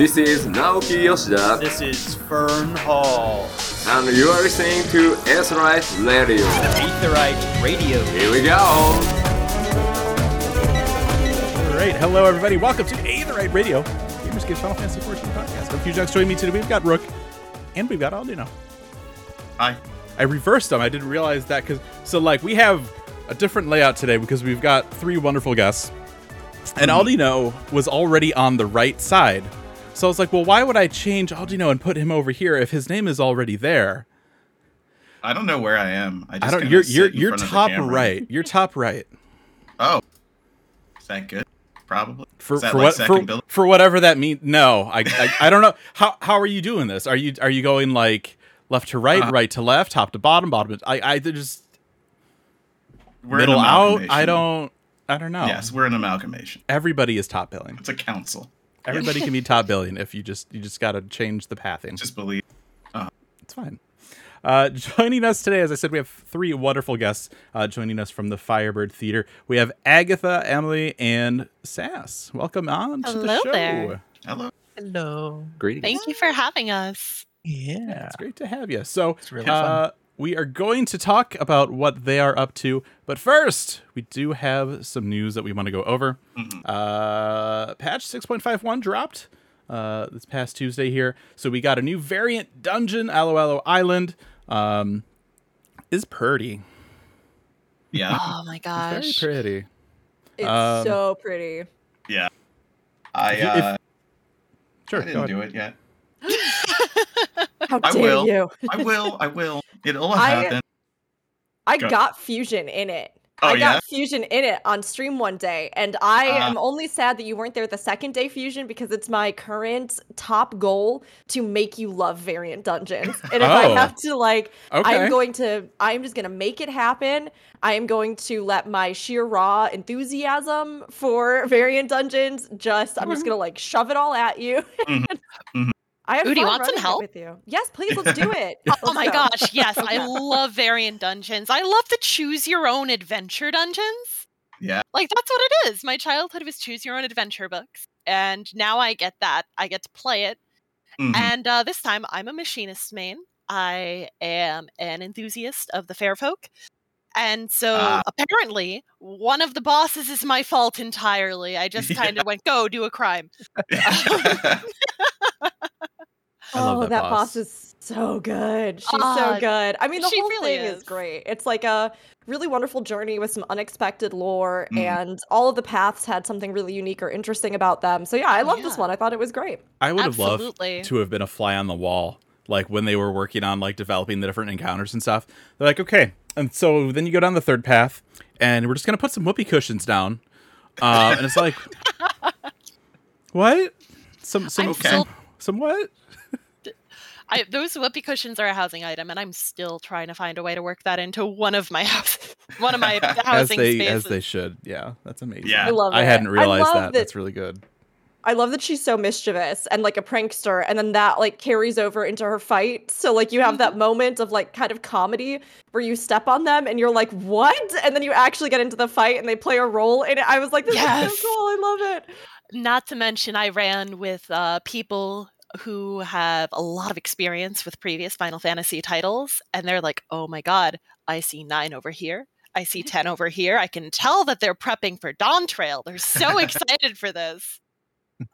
This is Naoki Yoshida, This is Fern Hall. and you are listening to Aetheryte Radio. Aetheryte Radio. Here we go! All right, hello everybody. Welcome to Aetheryte Radio, Gamer Escape's Final Fantasy 14 podcast. I'm FusionX. Joining me today, we've got Rook, and we've got Aldianaux. Hi. I reversed them. I didn't realize that because so like we have a different layout today because we've got three wonderful guests, and mm-hmm. Aldianaux was already on the right side. So I was like, well, why would I change Aldianaux and put him over here if his name is already there? I don't know where I am. I, just I don't. You're you're you're front of the top right. You're top right. Oh, is that good? Probably. for for like what second for, for whatever that means. No, I, I I don't know how how are you doing this? Are you are you going like left to right, Uh-huh. right to left, top to bottom, bottom? To, I I just middle out. I don't I don't know. Yes, we're an amalgamation. Everybody is top billing. It's a council. Everybody can be top billion if you just you just got to change the pathing. Just believe. uh It's fine. Uh, joining us today, as I said, we have three wonderful guests uh, joining us from the Firebird Theater. We have Agatha, Emily, and Sass. Welcome on to the Hello show. there. Hello. Hello. Greetings. Thank you for having us. Yeah, it's great to have you. So, really uh, we are going to talk about what they are up to, but first, we do have some news that we want to go over. Mhm. Uh, patch 6.51 dropped uh, this past Tuesday here, so we got a new variant dungeon, Aloalo Island. Um, is pretty, Yeah. Oh my very gosh. pretty. It's Um, so pretty. Yeah. I If you- uh, Sure, I didn't do it yet. How I dare will. you? I will. I will. It'll I- happen. I Go. got Fusion in it. Oh, I got yeah? Fusion in it on stream one day, and I Ah. am only sad that you weren't there the second day, Fusion, because it's my current top goal to make you love variant dungeons. And if I Oh. have to, like, Okay. I'm going to, I'm just going to make it happen. I am going to let my sheer raw enthusiasm for variant dungeons just, I'm just going to, like, shove it all at you. Mhm. Mhm. I have Ooh, do you want some help? with you. Yes, please, let's do it. Oh Let's my go. gosh, yes, I love variant dungeons. I love the choose your own adventure dungeons. Yeah. Like that's what it is. My childhood was choose your own adventure books. And now I get that. I get to play it. Mhm. And uh, this time I'm a machinist main. I am an enthusiast of the fair folk. And so Ah. apparently one of the bosses is my fault entirely. I just kind of went, go do a crime. I love oh, that that, boss. boss. is so good. She's Ah, so good. I mean, the she whole really thing is. is. great. It's like a really wonderful journey with some unexpected lore, Mhm. and all of the paths had something really unique or interesting about them. So yeah, I love this Yeah. one. I thought it was great. I would have loved Absolutely. to have been a fly on the wall, like when they were working on like developing the different encounters and stuff. They're like, okay, and so then you go down the third path, and we're just gonna put some whoopee cushions down, um, and it's like, what? Some some I'm some, still- some what? I, those whoopee cushions are a housing item, and I'm still trying to find a way to work that into one of my house, one of my As housing they spaces. as they should. Yeah, that's amazing. Yeah. I love it. I it. hadn't realized love that. That's really good. I love that she's so mischievous and like a prankster, and then that like carries over into her fight. So like you have that mm-hmm. moment of like kind of comedy where you step on them and you're like, "What?" and then you actually get into the fight and they play a role in it. I was like, "This Yes. is so cool! I love it." Not to mention, I ran with uh, people who have a lot of experience with previous Final Fantasy titles, and they're like, "Oh my god, I see nine over here." I see 10 over here. I can tell that they're prepping for Dawn Trail. They're so excited for this.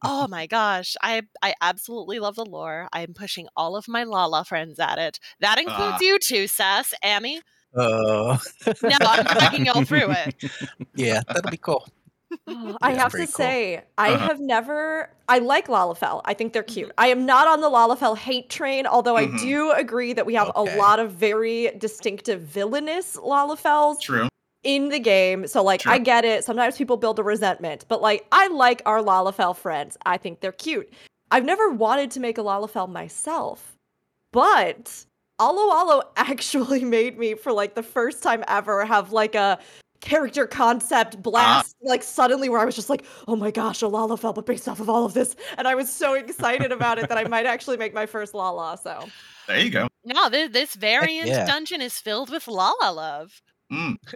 Oh my gosh. I I absolutely love the lore. I'm pushing all of my Lala friends at it. That includes Ah. you too, Sass, Amy. Oh, No, I'm dragging y'all through it. yeah, that'll be cool. Oh, I have to cool. say, I Uh-huh. have never. I like Lalafell. I think they're cute. I am not on the Lalafell hate train, although Mhm. I do agree that we have Okay. a lot of very distinctive villainous Lalafells True. in the game. So, like, I get it. Sometimes people build a resentment, but like, I like our Lalafell friends. I think they're cute. I've never wanted to make a Lalafell myself, but Aloalo actually made me, for like the first time ever, have like a character concept blast, like suddenly where I was just like, oh my gosh, a Lala fell, but based off of all of this. And I was so excited about it that I might actually make my first Lala. So, There you go. No, this, this variant yeah. dungeon is filled with Lala love. Mm.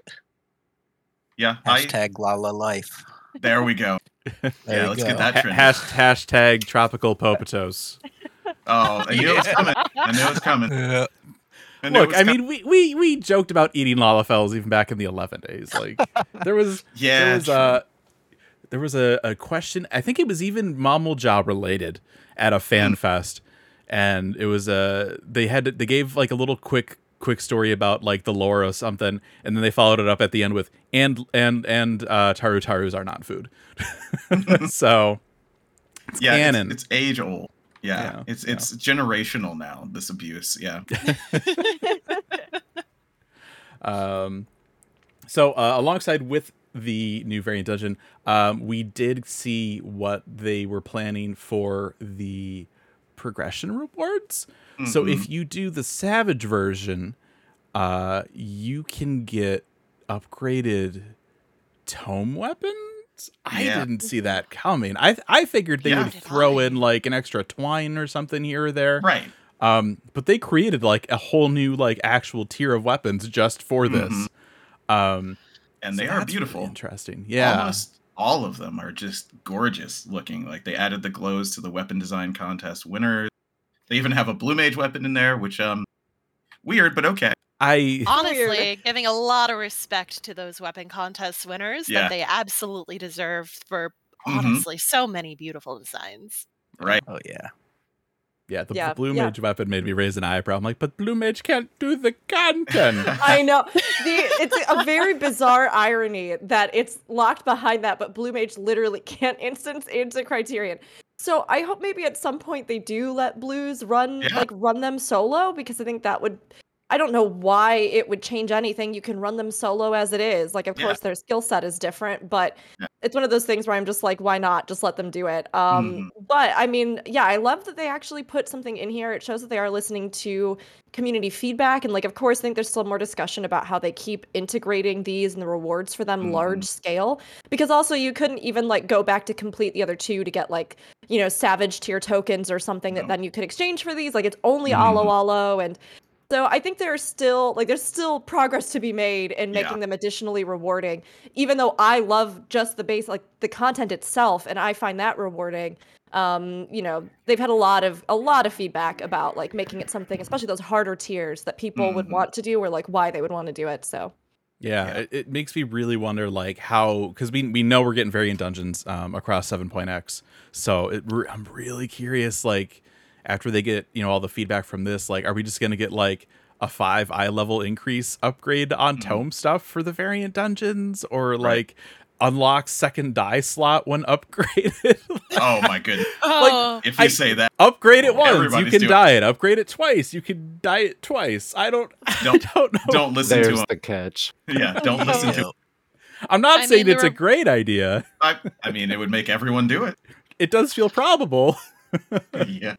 Yeah. I, Hashtag Lala Life. there we go. There yeah, let's go. get that Ha- trend. hash, hashtag tropical popitos. oh, I knew it was coming. I knew it was coming. Yeah. It Look, I mean, we, we we joked about eating lalafells even back in the eleven days. Like there was yeah, there was uh there was a, a question. I think it was even Mammal Job related at a Hmm. fan fest, and it was uh they had they gave like a little quick quick story about like the lore or something, and then they followed it up at the end with and and and uh, Tarutarus are not food. so yeah, it's- It's, age old. Yeah, Yeah, it's yeah. it's generational now. This abuse. Yeah. Um, so uh, alongside with the new variant dungeon, um, we did see what they were planning for the progression rewards. So Mhm. if you do the savage version, uh, you can get upgraded tome weapons. I Yeah. didn't see that coming. I I figured they Yeah. would throw in like an extra twine or something here or there. right. Um, but they created like a whole new like actual tier of weapons just for this. Mhm. Um, And so they that's are really beautiful. interesting. Yeah. Almost all of them are just gorgeous looking. Like they added the glows to the weapon design contest winners. They even have a blue mage weapon in there, which um weird, but okay. I Honestly, giving a lot of respect to those weapon contest winners Yeah. that they absolutely deserve for Mhm. honestly so many beautiful designs. Right. Oh yeah. yeah, the, Yeah, the blue yeah. mage weapon made me raise an eyebrow. I'm like, but blue mage can't do the content. I know. The, it's a very bizarre irony that it's locked behind that, but Blue Mage literally can't instance into Criterion. So I hope maybe at some point they do let Blues run Yeah. like run them solo because I think that would I don't know why it would change anything. You can run them solo as it is. Like of Yeah. course their skill set is different, but Yeah. it's one of those things where I'm just like, why not? Just let them do it. Um Mhm. but I mean, yeah, I love that they actually put something in here. It shows that they are listening to community feedback and like of course I think there's still more discussion about how they keep integrating these and the rewards for them Mhm. large scale because also you couldn't even like go back to complete the other two to get like you know savage tier tokens or something that then you could exchange for these like it's only Aloalo and so I think there's still like there's still progress to be made in Yeah. making them additionally rewarding even though I love just the base like the content itself and I find that rewarding um you know they've had a lot of a lot of feedback about like making it something especially those harder tiers that people would Mhm. want to do or like why they would want to do it so Yeah, Yeah. It, it makes me really wonder like how because we we know we're getting variant dungeons um, across 7.x, so it, re- I'm really curious like after they get you know all the feedback from this, like are we just gonna get like a five eye level increase upgrade on Mhm. tome stuff for the variant dungeons or Right. like unlock second die slot when upgraded? Oh my goodness. Oh, If you I- say that, upgrade it once, you can die it. Upgrade it twice, you can die it twice. I don't, Don't- I don't know. don't listen to There's them. the catch. Yeah, don't listen to I'm not I saying mean, it's there a great idea. I, I mean, it would make everyone do it. It does feel probable. Yeah.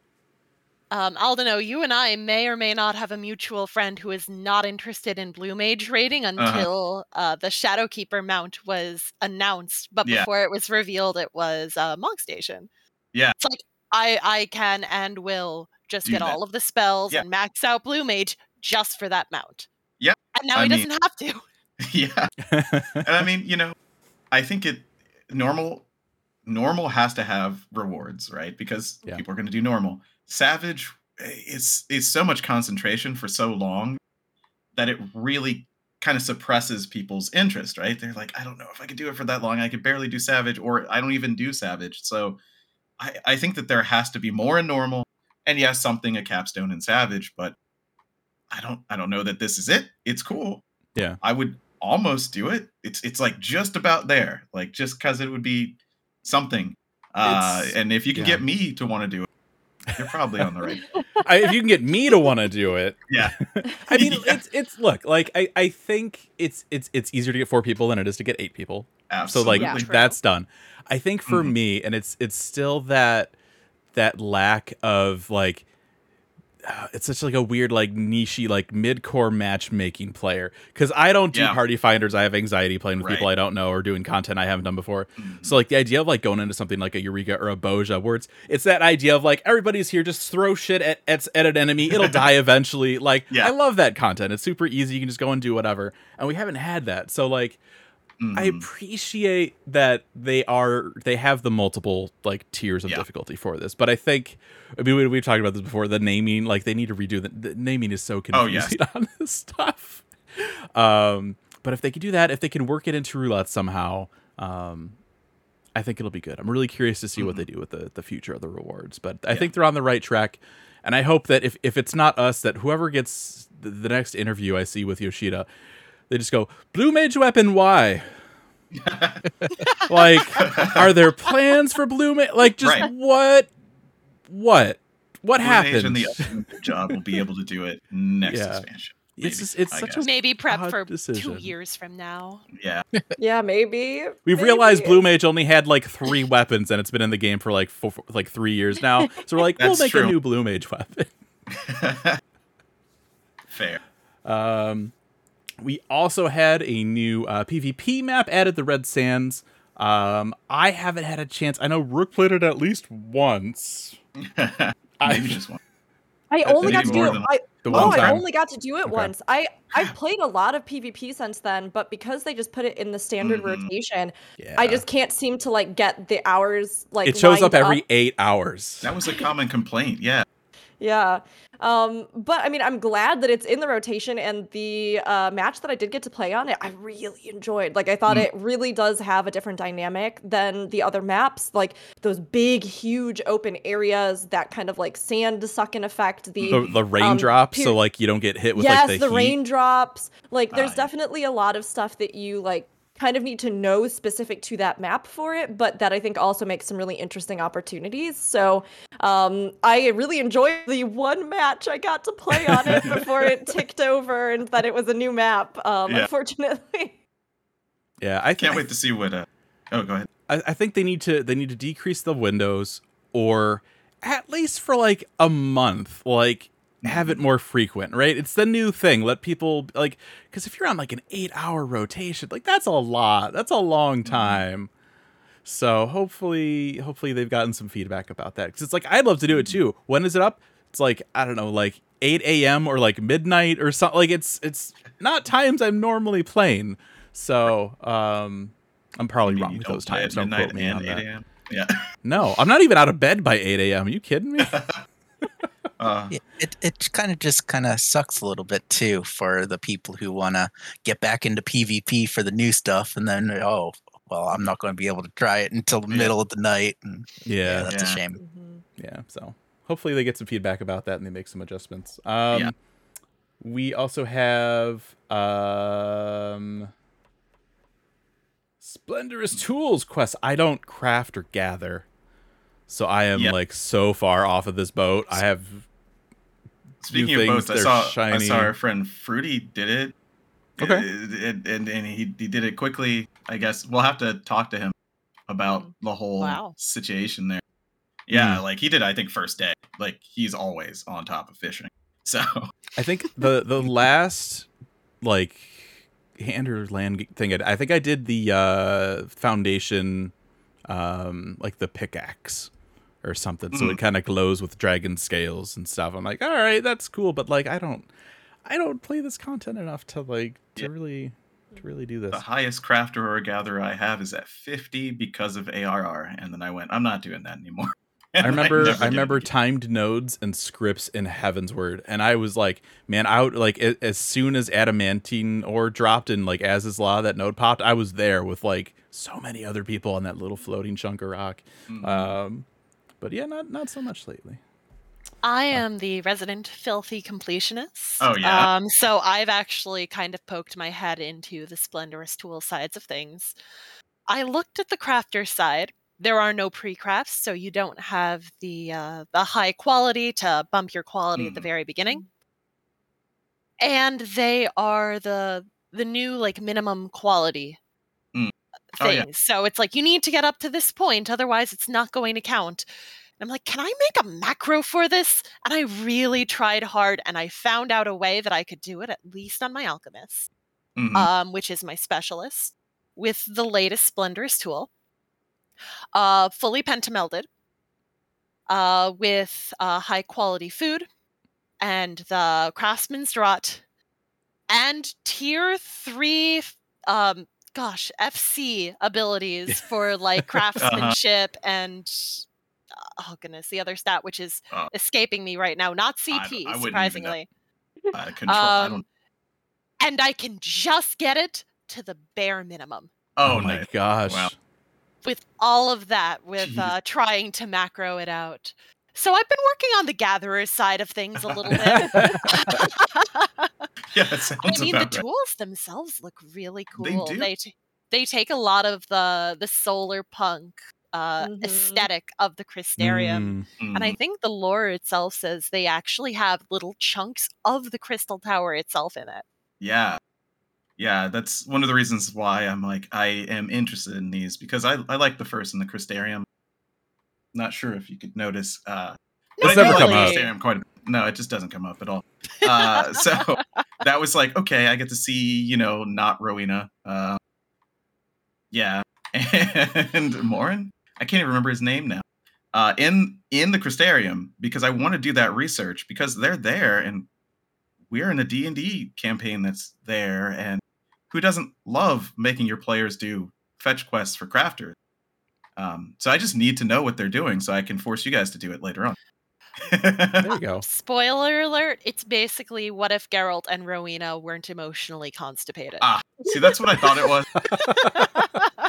Um, Aldianaux, you and I may or may not have a mutual friend who is not interested in Blue Mage raiding Uh-huh. until uh, the Shadowkeeper mount was announced. But Yeah. before it was revealed, it was uh, Monk Station. Yeah. It's like I I can and will just Do get that. all of the spells Yeah. and max out Blue Mage just for that mount. Yeah, And now I he mean- doesn't have to. yeah. And I mean, you know, I think it normal normal has to have rewards, right? Because Yeah. people are going to do normal. Savage it's it's so much concentration for so long that it really kind of suppresses people's interest, right? They're like, I don't know if I could do it for that long. I could barely do savage or I don't even do savage. So I I think that there has to be more in normal and yes, something a capstone in savage, but I don't I don't know that this is it. It's cool. Yeah. I would almost do it. It's it's like just about there. Like just because it would be something. Uh and if you can yeah. get me to want to do it, you're probably on the right. I, if you can get me to want to do it, Yeah. I mean, Yeah. it's it's look like I I think it's it's it's easier to get four people than it is to get eight people. Absolutely. So like Yeah. That's done. I think for Mhm. me, and it's it's still that that lack of like. Uh, it's such like a weird like nichey like mid-core matchmaking player because I don't do Yeah. party finders. I have anxiety playing with people I don't know or doing content I haven't done before. Mhm. So like the idea of like going into something like a Eureka or a Bozja, where it's it's that idea of like everybody's here, just throw shit at at, at an enemy, it'll die eventually. Like Yeah. I love that content. It's super easy. You can just go and do whatever. And we haven't had that. So like I Mhm. appreciate that they are they have the multiple like tiers of Yeah. difficulty for this, but I think I mean we, we've talked about this before. The naming, like they need to redo the, the naming is so Oh, yes. confusing on this stuff. Um, but if they can do that, if they can work it into roulette somehow, um, I think it'll be good. I'm really curious to see what they do with the the future of the rewards, but I Mm-hmm. Yeah. think they're on the right track. And I hope that if, if it's not us, that whoever gets the, the next interview I see with Yoshida, they just go blue mage weapon. Why? like, are there plans for blue mage? Like, just Right. what? What? What Blue Mage happened? and the job will be able to do it next Yeah. expansion. It's maybe, just- it's I such a- Maybe prep odd for two years from now. yeah. Yeah, maybe. We've maybe. realized Blue Mage only had like three weapons, and it's been in the game for like four, like three years now. So we're like, we'll That's make a new Blue Mage weapon. Fair. Um, we also had a new uh, PvP map added, the Red Sands. Um, I haven't had a chance. I know Rook played it at least once. I- Maybe just one. I only got to do it. than- I, The oh, one I only got to do it Okay. once. I I played a lot of PvP since then, but because they just put it in the standard Mhm. rotation, Yeah. I just can't seem to like get the hours like. it shows up lined every eight hours. That was a common complaint. Yeah. Yeah. Um, but I mean, I'm glad that it's in the rotation and the uh, match that I did get to play on it, I really enjoyed. Like, I thought Mm. it really does have a different dynamic than the other maps. Like, those big, huge open areas, that kind of like sand sucking effect. The, the, the raindrops, peer- so like you don't get hit with yes, like the, the raindrops. Like, there's yeah. definitely a lot of stuff that you like kind of need to know specific to that map for it, but that I think also makes some really interesting opportunities. So, um, I really enjoyed the one match I got to play on it before it ticked over and that it was a new map. Um, Yeah. unfortunately. Yeah, I Can't wait to see what. Uh... Oh, go ahead. I, I think they need to they need to decrease the windows or at least for like a month like have it more frequent right? It's the new thing. Let people like because if you're on like an eight hour rotation like that's a lot. That's a long time. So hopefully hopefully they've gotten some feedback about that. Because it's like i'd love to do it too. When is it up? It's like i don't know like 8 a.m or like midnight or something like it's it's not times i'm normally playing. So um i'm probably wrong with those times. Don't quote me on 8 that. A.m. Yeah. no i'm not even out of bed by 8 a.m are you kidding me Uh, Yeah, it it kind of just kind of sucks a little bit too for the people who want to get back into PvP for the new stuff, and then oh well, I'm not going to be able to try it until the Yeah. middle of the night. And, yeah, yeah that's a Yeah. shame. yeah so hopefully they get some feedback about that and they make some adjustments um Yeah. we also have um splendorous tools quest i don't craft or gather so i am Yeah. like so far off of this boat i have Speaking new of things, boats, I they're saw I saw our friend Fruity did it. Okay. Uh, and, and and he he did it quickly. I guess we'll have to talk to him about the whole Wow. situation there. Yeah, Mm. like he did. I think first day. Like he's always on top of fishing. So I think the the last like hand or land thing. I, I think I did the uh, foundation, um, like the pickaxe or something. So Mm. it kind of glows with dragon scales and stuff. I'm like, all right, that's cool, but like I don't, I don't play this content enough to like to Yeah. really to really do this. the highest crafter or gatherer I have is at 50 because of ARR, and then I went, I'm not doing that anymore. I remember never I remember timed nodes and scripts in Heavensward, and I was like, man, I would like as soon as adamantine ore dropped and like as is law that node popped, I was there with like so many other people on that little floating chunk of rock. Mhm. Um, but yeah, not not so much lately. I am the resident filthy completionist. Oh, yeah? Um, so I've actually kind of poked my head into the splendorous tool sides of things. I looked at the crafter side. There are no pre-crafts, so you don't have the uh, the high quality to bump your quality at the Mm. very beginning. And they are the the new like minimum quality Mm. Things. Oh, yeah. So it's like you need to get up to this point, otherwise it's not going to count. And I'm like, can I make a macro for this? And I really tried hard and I found out a way that I could do it at least on my alchemist, Mhm. um, which is my specialist, with the latest Splendorous tool. Uh, fully pentamelded, uh, with uh, high quality food and the craftsman's draught and tier three um, gosh, FC abilities for like craftsmanship and oh goodness, the other stat which is Uh, escaping me right now, not CP, I wouldn't even know. surprisingly. Uh, control. I Um, don't, and I can just get it to the bare minimum. oh, my nice. gosh. Wow. with all of that, with uh, trying to macro it out. So I've been working on the gatherer side of things a little bit. Yeah, that sounds I mean, the right. tools themselves look really They cool. do. They t- they take a lot of the the solar punk uh, Mhm. aesthetic of the Crystarium, Mm, and I Mhm. think the lore itself says they actually have little chunks of the Crystal Tower itself in it. Yeah. Yeah, that's one of the reasons why I'm like I am interested in these because I I like the first in the Crystarium. Not sure if you could notice. Uh, It's but I do never like come the up. Quite a No, it just doesn't come up at all. Uh, so that was like okay, I get to see you know not Rowena. Uh, yeah, and Morin. I can't even remember his name now. Uh, in in the Crystarium because I want to do that research because they're there and we're in a D&D campaign that's there and who doesn't love making your players do fetch quests for crafters um, so i just need to know what they're doing so i can force you guys to do it later on there you go. Spoiler alert! It's basically what if Geralt and Rowena weren't emotionally constipated. Ah. see that's what i thought it was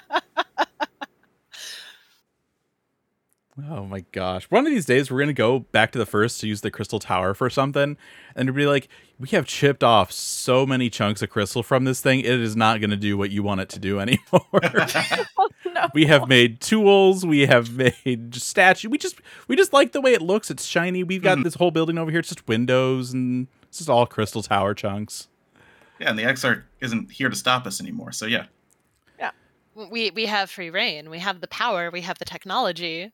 Oh my gosh. One of these days we're gonna go back to the first to use the crystal tower for something. And to be like, we have chipped off so many chunks of crystal from this thing, it is not gonna do what you want it to do anymore. Oh, no. we have made tools, we have made statue. We just we just like the way it looks. It's shiny. We've got Mhm. this whole building over here, it's just windows and it's just all crystal tower chunks. yeah and the exarch isn't here to stop us anymore so yeah. yeah we we have free reign we have the power we have the technology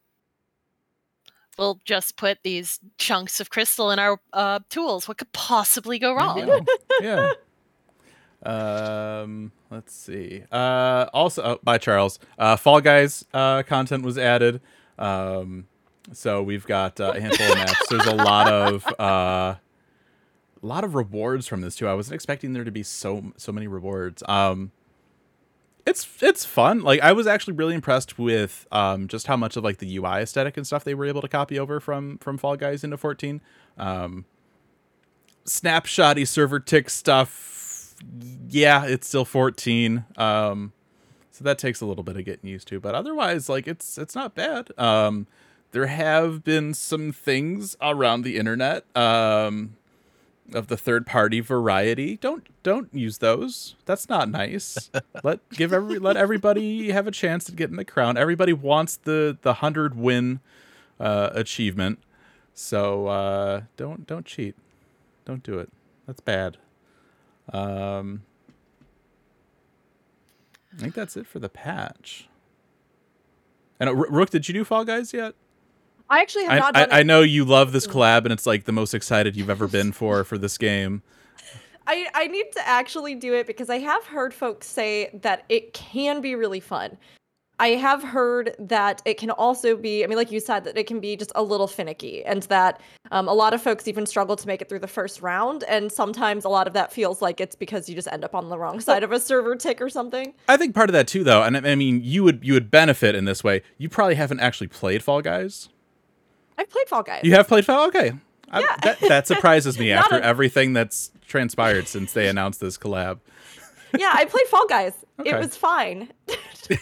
we'll just put these chunks of crystal in our uh, tools what could possibly go wrong yeah. Um, let's see. Uh, also, oh, by Charles. Uh, Fall Guys uh, content was added. Um, so we've got uh, a handful of maps. There's a lot of uh, a lot of rewards from this too. I wasn't expecting there to be so so many rewards. Um, it's it's fun. Like I was actually really impressed with um just how much of like the UI aesthetic and stuff they were able to copy over from from Fall Guys into 14. Um, snapshotty server tick stuff. Yeah, it's still 14. Um, so that takes a little bit of getting used to, but otherwise, like it's it's not bad. Um, there have been some things around the internet um, of the third party variety. Don't don't use those. That's not nice. let give every let everybody have a chance to get in the crown. Everybody wants the the hundred win uh, achievement. So uh, don't don't cheat. Don't do it. That's bad. Um, I think that's it for the patch. And uh, Rook, did you do Fall Guys yet? I actually have I, not I, done I know you love this collab, and it's like the most excited you've ever been for for this game. I, I need to actually do it because I have heard folks say that it can be really fun. I have heard that it can also be, I mean, like you said, that it can be just a little finicky, and that um, a lot of folks even struggle to make it through the first round. And sometimes a lot of that feels like it's because you just end up on the wrong side of a server tick or something. I think part of that too, though, and I I mean, you would you would benefit in this way. You probably haven't actually played Fall Guys. I've played Fall Guys. You have played Fall. Okay, I- Yeah. that, that surprises me after a- everything that's transpired since they announced this collab. yeah, I played Fall Guys. Okay. It was fine.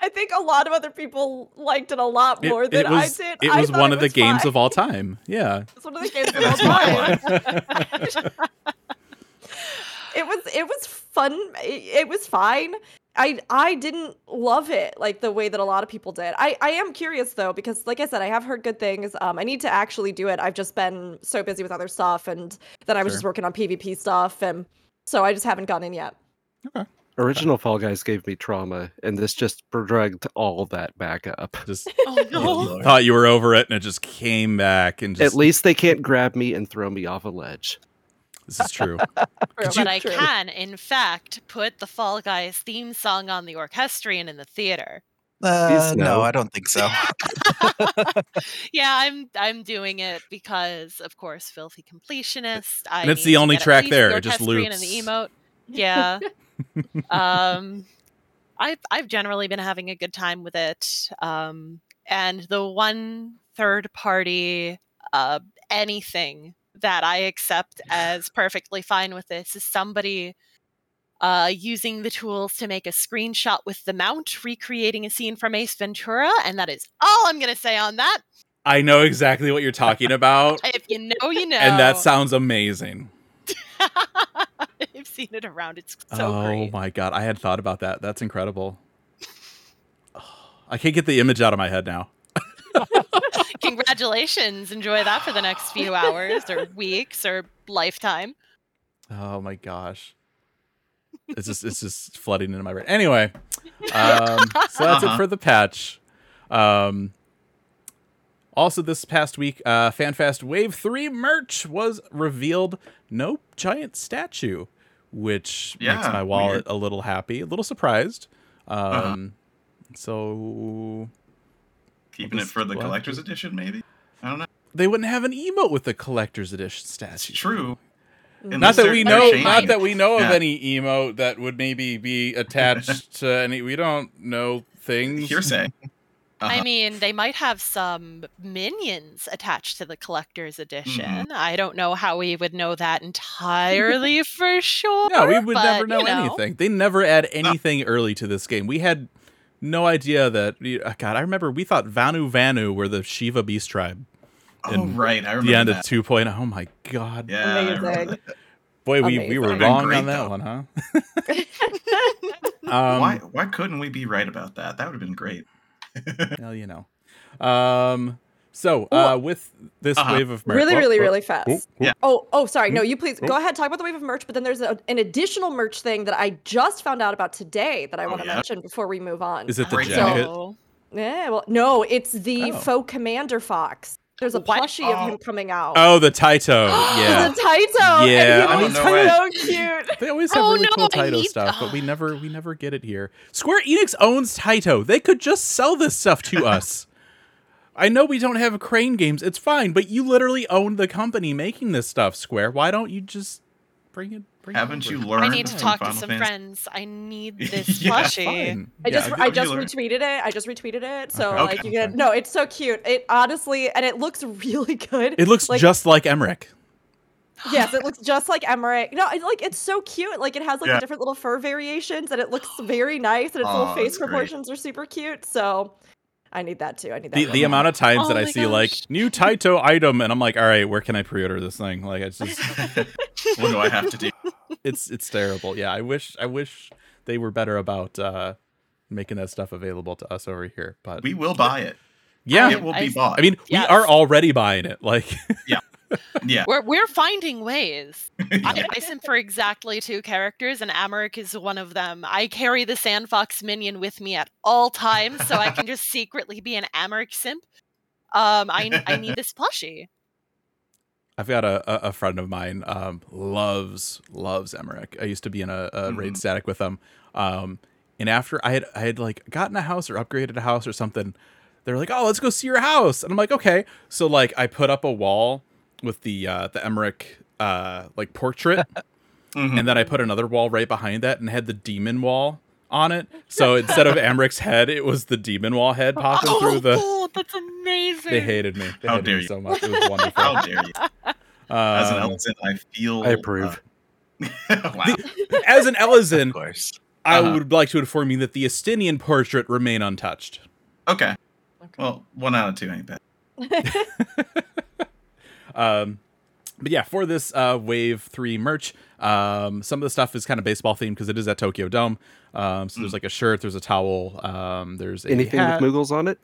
I think a lot of other people liked it a lot It, more than it was I did. it was one it of the was games of all time. Yeah. It's one of the games of all time. it was it was fun. It, it was fine. I I didn't love it like the way that a lot of people did. I I am curious though because like I said I have heard good things. Um I need to actually do it. I've just been so busy with other stuff and then I was Sure. just working on PvP stuff and so I just haven't gone in yet. Okay. Original Fall Guys gave me trauma, and this just dragged all that back up. Just oh no Lord. thought you were over it, and it just came back. And just At least they can't grab me and throw me off a ledge. This is true. but you- i True. can in fact put the fall guys theme song on the orchestrion in the theater Uh, no. no, I don't think so. yeah i'm i'm doing it because of course filthy completionist I And it's the only track there, the it just orchestrion and the emote Yeah. um, I've I've generally been having a good time with it. Um, and the one third party uh, anything that I accept as perfectly fine with this is somebody uh, using the tools to make a screenshot with the mount, recreating a scene from Ace Ventura, and that is all I'm going to say on that. I know exactly what you're talking about, If you know, you know. and that sounds amazing. I've seen it around. It's so oh great. my god, I had thought about that. That's incredible. I can't get the image out of my head now. Congratulations. Enjoy that for the next few hours or weeks or lifetime. Oh my gosh. It's just it's just flooding into my brain. Anyway, um, so that's it Uh-huh. for the patch. Um, also, this past week, uh, FanFest Wave Three merch was revealed. No giant statue, which makes my wallet weird. a little happy, a little surprised. Um, Uh-huh. So Keeping it for the what? collector's edition, maybe. I don't know. they wouldn't have an emote with the collector's edition statue. It's true. Mm. Not that we know, changing not that we know of Yeah. any emote that would maybe be attached to any. We don't know things. Hearsay. I Uh-huh. mean, they might have some minions attached to the collector's edition. Mm-hmm. I don't know how we would know that entirely for sure. No, we would but, never know, you know. anything. They never add anything early to this game. We had no idea that. uh, God, I remember we thought Vanu Vanu were the Shiva Beast tribe. Oh right, I remember The end that. of 2.0. point. Oh my God. Yeah, I Amazing. Boy, we, we were wrong Great, on that though. one, huh? um, why why couldn't we be right about that? That would have been great. Well, you know. Um, so uh, with this Uh-huh. wave of merch, really, Oh, really, oh, really fast. oh, oh. Yeah. Oh, oh, sorry. No, Hmm? you please Oh. go ahead. Talk about the wave of merch. But then there's a, an additional merch thing that I just found out about today that I Oh, want to yeah? mention before we move on. Is it the Great. jacket? So, Yeah, well, no, it's the Oh. faux Commander Fox. There's a What? plushie of Oh. him coming out. Oh, the Taito. Yeah. the Taito. Yeah, and I he mean, was no so cute. They always have Oh, really no, cool Taito need- stuff, but we never we never get it here. Square Enix owns Taito. They could just sell this stuff to us. I know we don't have Crane games. It's fine, but you literally own the company making this stuff, Square. Why don't you just bring it bring Haven't you learned? I need to from talk to some Fantasy? friends. I need this Yeah, plushie. Fine. I just I just dealer. retweeted it. I just retweeted it. So Okay. like Okay. you get no, it's so cute. It honestly and it looks really good. it looks like, just like Emet-Selch. Yes, it looks just like Emet-Selch. No, it, like it's so cute. Like it has like Yeah. different little fur variations, and it looks very nice, and its little face that's great. proportions are super cute. So I need that too. I need that. The, the amount of times Oh that I my see like new Taito item and I'm like, all right, where can I pre-order this thing? Like it's just what do I have to do? it's it's terrible. Yeah, I wish I wish they were better about uh making that stuff available to us over here. But We will buy it. yeah, It will I- be bought. I mean, Yes. we are already buying it. Like yeah. We're we're finding ways. I, I simp for exactly two characters, and Emet-Selch is one of them. I carry the Sandfox minion with me at all times, so I can just secretly be an Emet-Selch simp. Um, I I need this plushie. I've got a, a, friend of mine um, loves loves Emet-Selch. I used to be in a, a raid Mhm. static with him. Um, and after I had I had like gotten a house or upgraded a house or something, they're like, "Oh, let's go see your house." And I'm like, "Okay." So like I put up a wall with the uh, the Emet-Selch uh, like portrait, Mhm. and then I put another wall right behind that and had the demon wall on it. So instead of Emet-Selch's head, it was the demon wall head popping through the. Oh, that's amazing. They hated me. They How hated dare me you. so much. It was wonderful. How dare you? As an Um, Ellison, I feel. I approve. uh, wow. as an Ellison, Of course. I Uh-huh. would like to inform you that the Estinian portrait remain untouched. Okay. Well, one out of two ain't bad. Um, but yeah, for this uh, Wave Three merch, um, some of the stuff is kind of baseball themed because it is at Tokyo Dome. Um, so there's like a shirt, there's a towel, um, there's a Anything hat. with Moogles on it?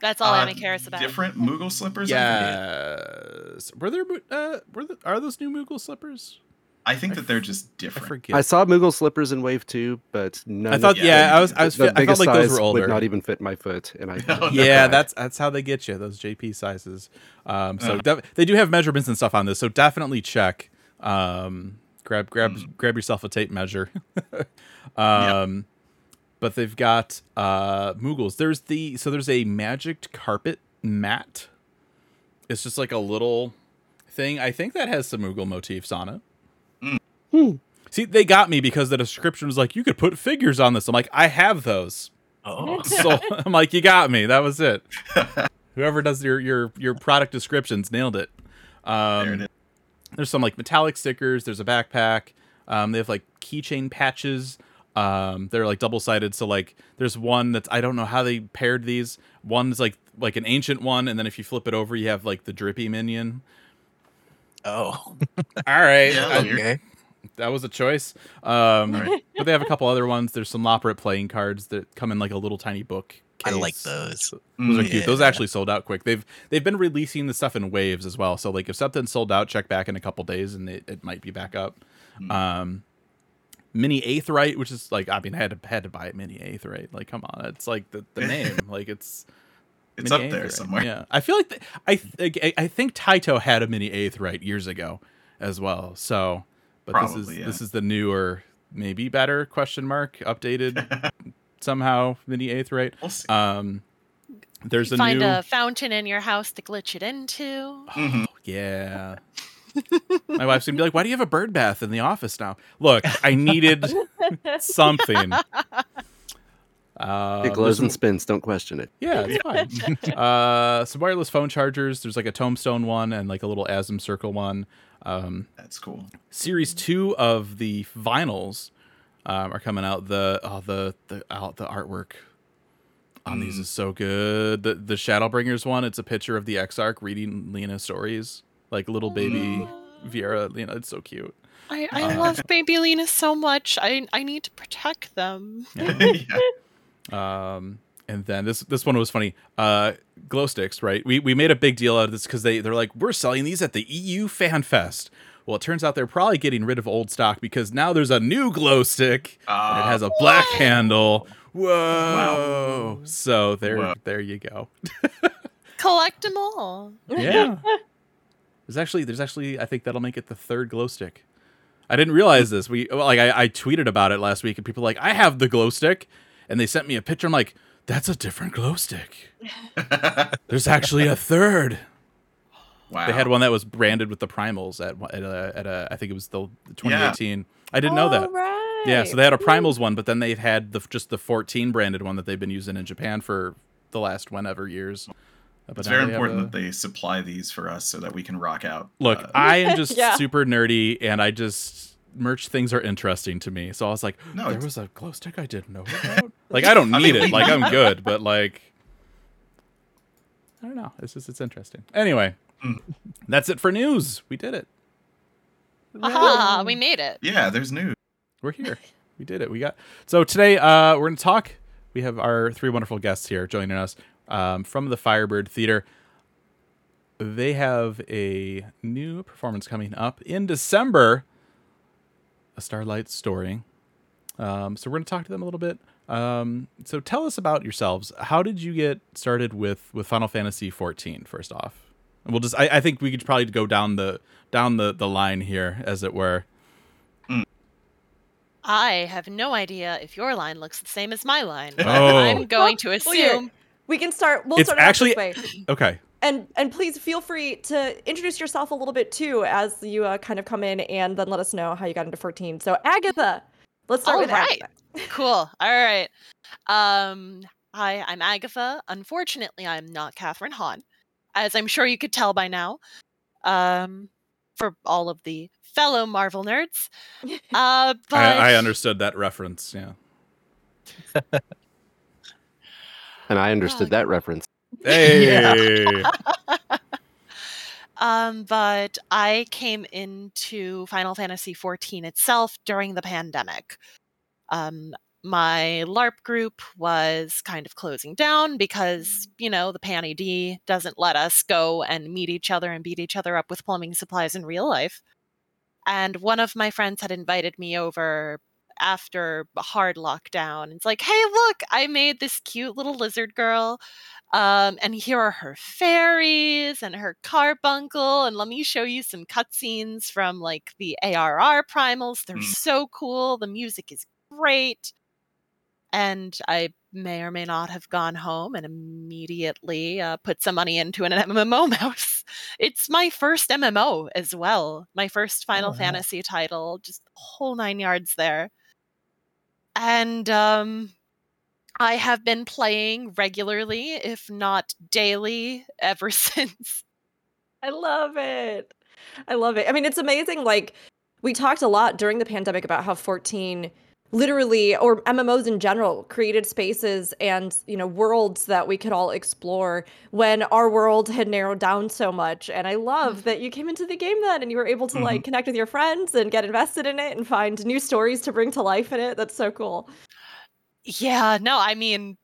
That's all Uh, Amy cares about. Different Moogle slippers. I. Yes. Were there? Uh, were the, are those new Moogle slippers? I think that they're just I different. forget. I saw Moogle slippers in Wave Two, but none. I thought, Yeah, yeah, they- I was, I was, the I felt like those size were older. would not even fit my foot, and I. No. yeah, God. that's that's how they get you those JP sizes. Um, so Uh. def- they do have measurements and stuff on this, so definitely check. Um, grab grab Mm. grab yourself a tape measure. um, but they've got uh Moogles. There's the so there's a magic carpet mat. It's just like a little thing. I think that has some Moogle motifs on it. See, they got me because the description was like, you could put figures on this. I'm like, I have those. Oh, So I'm like, you got me. That was it. Whoever does your your your product descriptions nailed it. Um, there it is. there's some like metallic stickers. There's a backpack. Um, they have like keychain patches. Um, they're like double sided. So like, there's one that's I don't know how they paired these. One's like like an ancient one, and then if you flip it over, you have like the drippy minion. oh, All right, Yeah, I- weird. okay. That was a choice. Um, Right. but they have a couple other ones. There's some Loporrit playing cards that come in like a little tiny book. I like case. those. Those are Mm, cute. Those actually sold out quick. They've they've been releasing the stuff in waves as well. So like if something sold out, check back in a couple days and it, it might be back up. Mm. Um Mini Aetheryte, which is like I mean I had to had to buy it Mini Aetheryte. Like come on, it's like the, the name. like it's It's up there somewhere. Yeah, I feel like th- I th- I- think Taito had a Mini Aetheryte years ago as well. So, but this is yeah. this is the newer, maybe better question mark updated somehow Mini Aetheryte. We'll see. Um, there's a Find new a fountain in your house to glitch it into. Mhm. yeah. My wife's gonna be like, "Why do you have a bird bath in the office now?" Look, I needed something. Uh, it glows and spins. Don't question it. Yeah, it's fine. uh, some wireless phone chargers. There's like a tombstone one and like a little Asm circle one. Um, That's cool. series two of the vinyls um, are coming out. The oh, the the out the artwork on these Mm. is so good. The the Shadowbringers one. It's a picture of the Exarch reading Lyna stories, like little baby Viera. Lyna. it's so cute. I, I Uh, love Baby Lyna so much. I I need to protect them. yeah. Um, and then this this one was funny. Uh, glow sticks, right? We we made a big deal out of this because they they're like we're selling these at the EU Fan Fest. Well, it turns out they're probably getting rid of old stock because now there's a new glow stick and it Uh, has a black handle. Whoa! So there Whoa. there you go. Collect them all. Yeah. there's actually there's actually I think that'll make it the third glow stick. I didn't realize this. We well, like I, I tweeted about it last week and people were like I have the glow stick and they sent me a picture. I'm like that's a different glow stick. There's actually a third. wow. They had one that was branded with the primals at at a, at a I think it was the, the 2018. I didn't know that. All right. Yeah, so they had a primals one, but then they've had the just the 14 branded one that they've been using in Japan for the last whenever years. Uh, But It's very important a- that they supply these for us so that we can rock out. Look, Uh, I am just Yeah. super nerdy, and I just merch things are interesting to me. So I was like, No, there was a glow stick I didn't know about. like I don't I need mean, it. Like I'm good, but like I don't know. It's just it's interesting. Anyway, Mm. that's it for news. We did it. Aha, we made it. yeah, there's news. We're here. we did it. We got so today. Uh, we're gonna talk. We have our three wonderful guests here joining us um, from the Firebird Theater. They have a new performance coming up in December. A Starlight Story. Um, so we're gonna talk to them a little bit. Um, so tell us about yourselves. How did you get started with with Final Fantasy 14? First off, and we'll just. I, I think we could probably go down the down the the line here, as it were. I have no idea if your line looks the same as my line. Oh. I'm going to Well, here, assume. We can start. We'll It's start actually- this way. Okay. And and please feel free to introduce yourself a little bit too as you uh, kind of come in and then let us know how you got into 14. So Agatha, let's start All with right. Agatha. Cool. All right. Um, hi, I'm Agatha. Unfortunately, I'm not Kathryn Hahn, as I'm sure you could tell by now. Um, for all of the fellow Marvel nerds. Uh, but I, I understood that reference. Yeah. And I understood that reference. Hey. Um, but I came into Final Fantasy XIV itself during the pandemic. Um, my LARP group was kind of closing down because, you know, the Panny D doesn't let us go and meet each other and beat each other up with plumbing supplies in real life. And one of my friends had invited me over after a hard lockdown. It's like, hey, look, I made this cute little lizard girl. Um, and here are her fairies and her carbuncle. And let me show you some cutscenes from like the ARR primals. They're Mm. so cool. The music is great. And I may or may not have gone home and immediately uh, put some money into an MMO mouse. It's my first MMO as well. My first Final Oh, wow. Fantasy title, just whole nine yards there. And um, I have been playing regularly, if not daily, ever since. I love it. I love it. I mean, it's amazing. Like, we talked a lot during the pandemic about how 14 literally, or MMOs in general, created spaces and, you know, worlds that we could all explore when our world had narrowed down so much. And I love mm-hmm. that you came into the game then and you were able to, like, mm-hmm. connect with your friends and get invested in it and find new stories to bring to life in it. That's so cool. Yeah, no, I mean,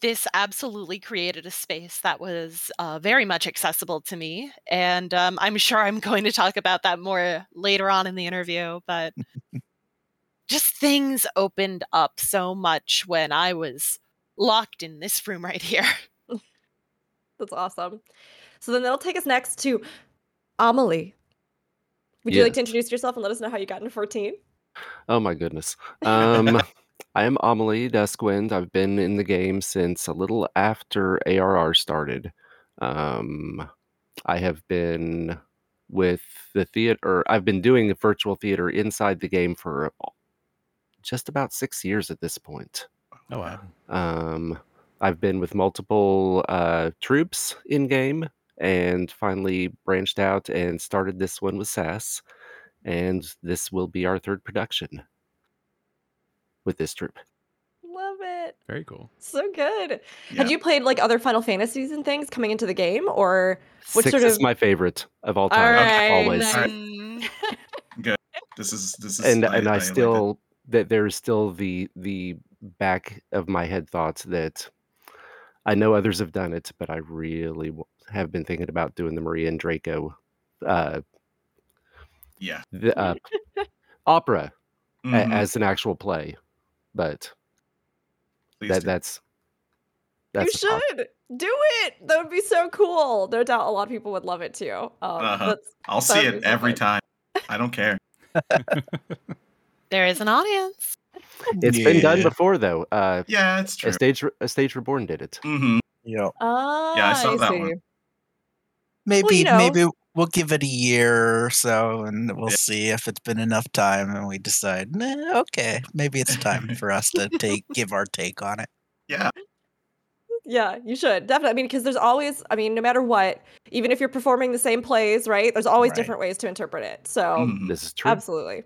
this absolutely created a space that was uh, very much accessible to me. And um, I'm sure I'm going to talk about that more later on in the interview. But just things opened up so much when I was locked in this room right here. That's awesome. So then that'll take us next to Amelie. Would you like to introduce yourself and let us know how you got into 14? Oh my goodness. Um, I am Amelie Duskwind. I've been in the game since a little after ARR started. Um, I have been with the theater. I've been doing the virtual theater inside the game for just about six years at this point. Oh wow. Um, I've been with multiple uh, troupes in game, and finally branched out and started this one with SAS. And this will be our third production with this troupe. Love it. Very cool. So good. Yeah. Have you played like other Final Fantasies and things coming into the game, or what Six sort is of? my favorite of all All time, right, always. then. Mm, This is this is And and I, like it. still that there's still the the back of my head thoughts that I know others have done it, but I really have been thinking about doing the Maria and Draco uh, yeah. the, uh, opera a- Mhm. as an actual play, but Please that do. that's You that's a pos- should do it. That would be so cool. No doubt, a lot of people would love it too. Um, Uh-huh. that's- I'll see it so every fun. time. I don't care. there is an audience. It's been done before though. Uh, Yeah, it's true. a stage a stage reborn did it. hmm Yeah. Ah, Yeah, I saw that see. one. Maybe you know- maybe we'll give it a year or so and we'll see if it's been enough time and we decide, nah, okay, maybe it's time for us to take give our take on it. Yeah. Yeah, you should definitely. I mean, because there's always, I mean, no matter what, even if you're performing the same plays, right? There's always Right. different ways to interpret it. So, Mhm. This is true. absolutely.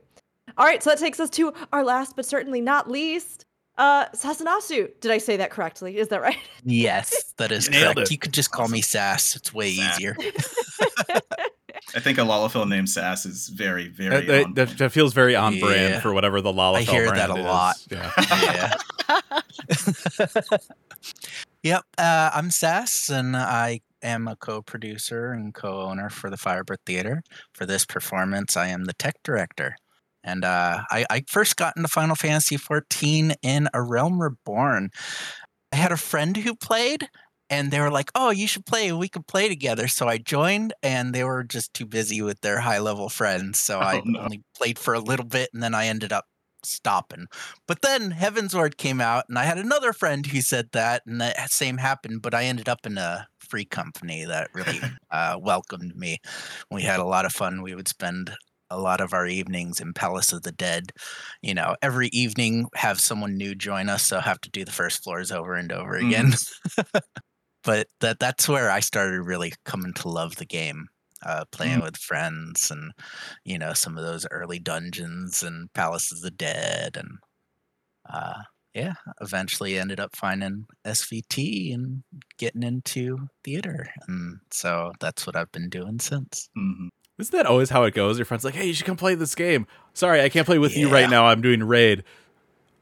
All right, so that takes us to our last, but certainly not least, uh, Sasanasu. Did I say that correctly? Is that right? Yes, that is Nailed correct. it. You could just call me Sass. It's way Sass. easier. I think a Lalafell named Sass is very, very. That, that, that, that feels very on Yeah. brand for whatever the Lalafell I hear that a is. lot. Yeah. yeah. yep. Uh, I'm Sass, and I am a co-producer and co-owner for the Firebird Theater. For this performance, I am the tech director. And uh, I, I first got into Final Fantasy XIV in A Realm Reborn. I had a friend who played, and they were like, "Oh, you should play. We could play together." So I joined, and they were just too busy with their high-level friends. So I Oh, no. only played for a little bit, and then I ended up stopping. But then Heavensward came out, and I had another friend who said that, and the same happened. But I ended up in a free company that really uh, welcomed me. We had a lot of fun. We would spend a lot of our evenings in Palace of the Dead. You know, every evening have someone new join us, so have to do the first floors over and over again. but that that's where I started really coming to love the game. Uh, playing with friends and you know some of those early dungeons and Palace of the Dead and uh, yeah, eventually ended up finding SVT and getting into theater, and so that's what I've been doing since. Mhm. Isn't that always how it goes? Your friend's like, "Hey, you should come play this game." Sorry, I can't play with you right now. I'm doing raid.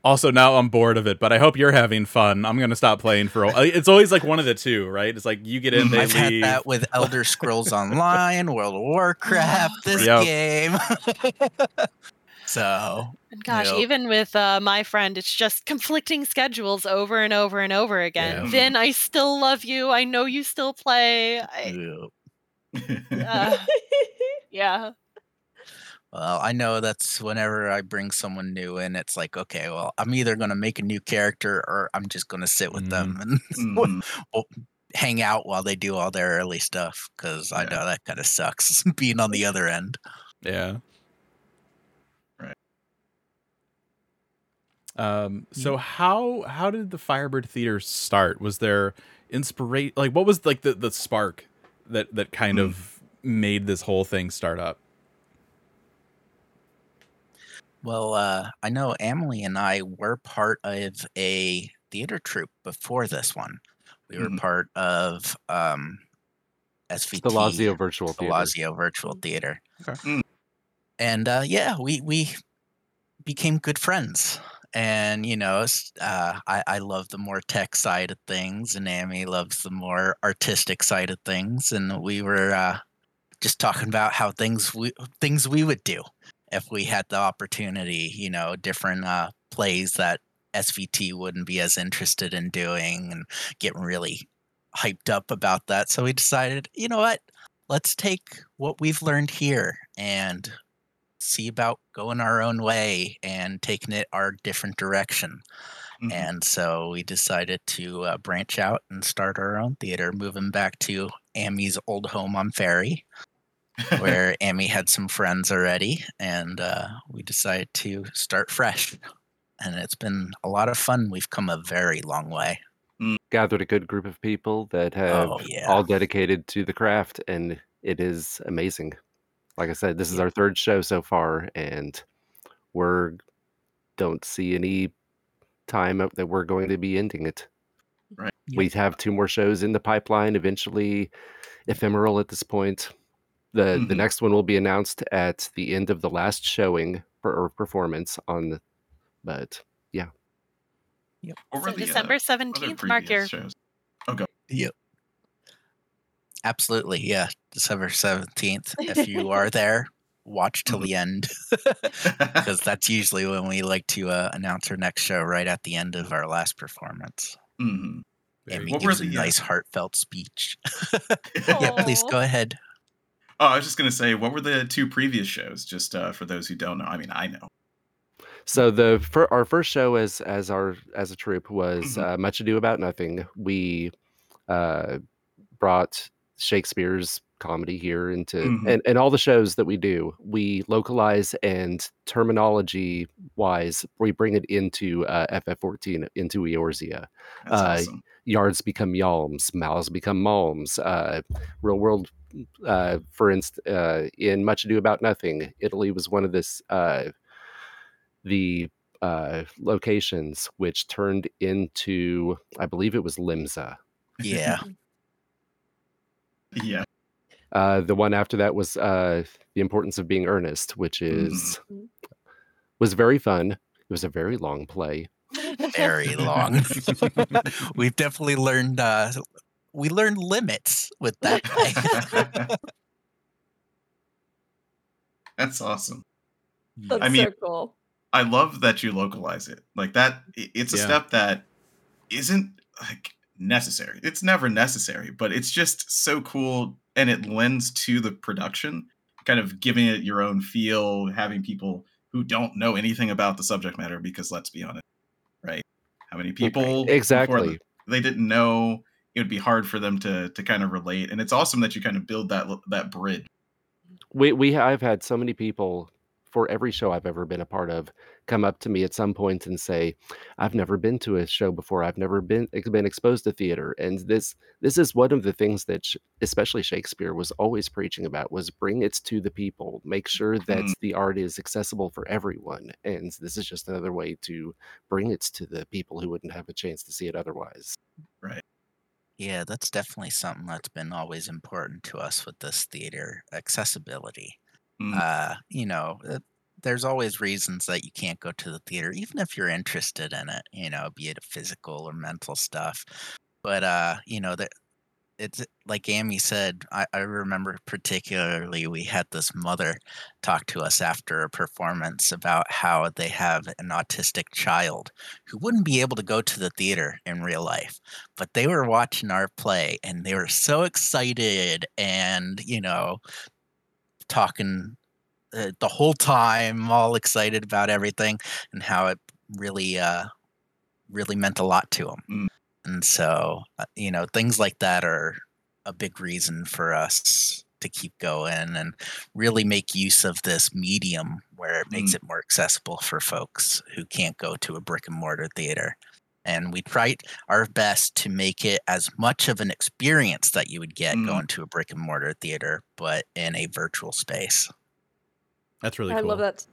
Also, now I'm bored of it, but I hope you're having fun. I'm gonna stop playing for a while. It's always like one of the two, right? It's like you get in, Mhm. they I've leave. had that with Elder Scrolls Online, World of Warcraft, this Yep. game. so And gosh, Yep. even with uh, my friend, it's just conflicting schedules over and over and over again. Yeah. Vin, I still love you. I know you still play. I, yeah. uh, yeah. Well, I know that's whenever I bring someone new in, it's like, okay, well, I'm either going to make a new character or I'm just going to sit with them and Mhm. we'll hang out while they do all their early stuff because I know that kind of sucks being on the other end. Yeah. Right. Um. So how how did the Firebird Theater start? Was there inspiration? Like, what was like the the spark that that kind Hmm. of made this whole thing start up? Well, uh, I know Emily and I were part of a theater troupe before this one. We were Mhm. part of um, SVT, The Lazio Virtual the Theater. Lazio Virtual Theater. Okay. Mm. And uh, yeah, we we became good friends. And you know, uh, I I love the more tech side of things, and Amy loves the more artistic side of things. And we were uh, just talking about how things we things we would do if we had the opportunity. You know, different uh, plays that SVT wouldn't be as interested in doing, and getting really hyped up about that. So we decided, you know what? Let's take what we've learned here and see about going our own way and taking it our different direction. Mhm. And so we decided to uh, branch out and start our own theater, moving back to Amy's old home on Faerie, where Amy had some friends already. And uh, we decided to start fresh. And it's been a lot of fun. We've come a very long way. Gathered a good group of people that have Oh, yeah. all dedicated to the craft, and it is amazing. Like I said, this is our third show so far, and we're don't see any time up that we're going to be ending it. Right. We have two more shows in the pipeline. Eventually, ephemeral at this point. The the Mhm. next one will be announced at the end of the last showing for or performance on the but yeah. What were So the, uh, December other 17th, mark your previous shows? Yep. Absolutely. Yeah. December 17th. If you are there, watch till Mhm. the end because that's usually when we like to uh, announce our next show right at the end of our last performance. Mhm. Very Amy What gives a the, uh, nice heartfelt speech. yeah, please go ahead. Oh, I was just gonna say, what were the two previous shows? Just uh, for those who don't know. I mean, I know. So the fir- our first show as as our as a troupe was Mhm. uh, Much Ado About Nothing. We uh, brought Shakespeare's comedy here into Mhm. and, and all the shows that we do, we localize and terminology wise, we bring it into uh, FF14 into Eorzea. That's Uh, awesome. Yards become yalms, mouths become malms. Uh, real world, uh, for instance, uh, in Much Ado About Nothing, Italy was one of this uh, the uh, locations which turned into, I believe it was Limsa. Yeah. Yeah. Uh, the one after that was uh, the importance of being earnest, which is Mhm. was very fun. It was a very long play. Very long. We've definitely learned uh we learned limits with that play. That's awesome. That's I mean- so cool. I love that you localize it. Like that it's a Yeah. step that isn't like necessary. It's never necessary, but it's just so cool and it lends to the production, kind of giving it your own feel, having people who don't know anything about the subject matter because let's be honest, right? How many people before Exactly. the- they didn't know it would be hard for them to to kind of relate and it's awesome that you kind of build that that bridge. we we I've had so many people for every show I've ever been a part of come up to me at some point and say, "I've never been to a show before. I've never been been exposed to theater." And this this is one of the things that sh- especially Shakespeare was always preaching about was bring it to the people. Make sure that Mm. the art is accessible for everyone. And this is just another way to bring it to the people who wouldn't have a chance to see it otherwise. Yeah, that's definitely something that's been always important to us with this theater accessibility. Mm. Uh, you know, uh, there's always reasons that you can't go to the theater, even if you're interested in it, you know, be it physical or mental stuff. But, uh, you know, that it's like Amy said, I, I remember particularly we had this mother talk to us after a performance about how they have an autistic child who wouldn't be able to go to the theater in real life but they were watching our play and they were so excited and you know talking uh, the whole time, all excited about everything and how it really, uh, really meant a lot to them. Mm. And so, uh, you know, things like that are a big reason for us to keep going and really make use of this medium where it makes Mm. it more accessible for folks who can't go to a brick and mortar theater. And we tried our best to make it as much of an experience that you would get Mm. going to a brick and mortar theater, but in a virtual space. That's really cool. I cool. love that.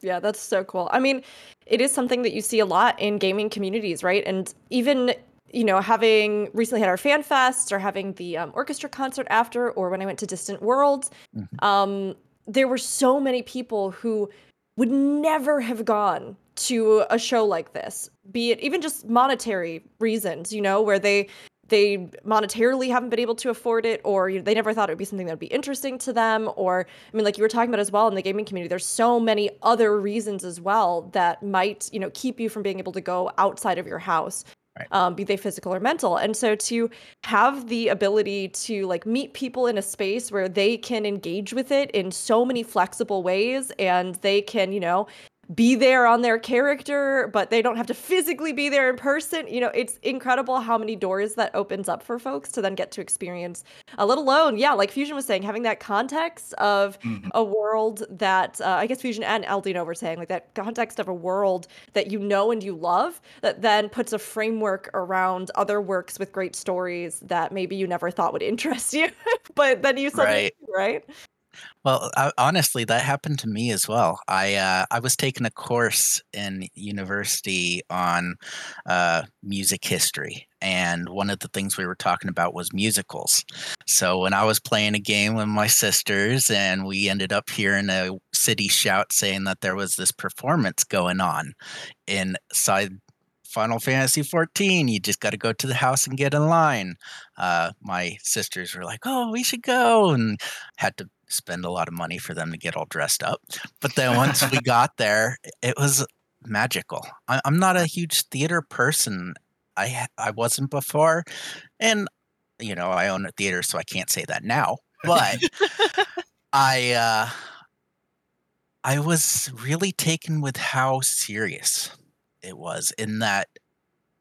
Yeah, that's so cool. I mean, it is something that you see a lot in gaming communities, right? And even you know, having recently had our fan fest or having the um, orchestra concert after, or when I went to Distant Worlds, Mhm. um, there were so many people who would never have gone to a show like this, be it even just monetary reasons, you know, where they they monetarily haven't been able to afford it or you know, they never thought it would be something that would be interesting to them or i mean like you were talking about as well in the gaming community there's so many other reasons as well that might you know keep you from being able to go outside of your house Right. um, be they physical or mental and so to have the ability to like meet people in a space where they can engage with it in so many flexible ways and they can you know be there on their character, but they don't have to physically be there in person. You know, it's incredible how many doors that opens up for folks to then get to experience, uh, let alone, yeah, like Fusion was saying, having that context of Mhm. a world that uh, I guess Fusion and Aldianaux were saying, like that context of a world that you know and you love, that then puts a framework around other works with great stories that maybe you never thought would interest you, but then you suddenly, Right. do, right? Well, I, honestly, that happened to me as well. I uh, I was taking a course in university on uh, music history, and one of the things we were talking about was musicals. So when I was playing a game with my sisters, and we ended up hearing a city shout saying that there was this performance going on inside Final Fantasy 14. You just got to go to the house and get in line. Uh, my sisters were like, "Oh, we should go," and had to spend a lot of money for them to get all dressed up. But then once we got there, it was magical. I, I'm not a huge theater person. I I wasn't before, and you know I own a theater, so I can't say that now. But I uh, I was really taken with how serious it was in that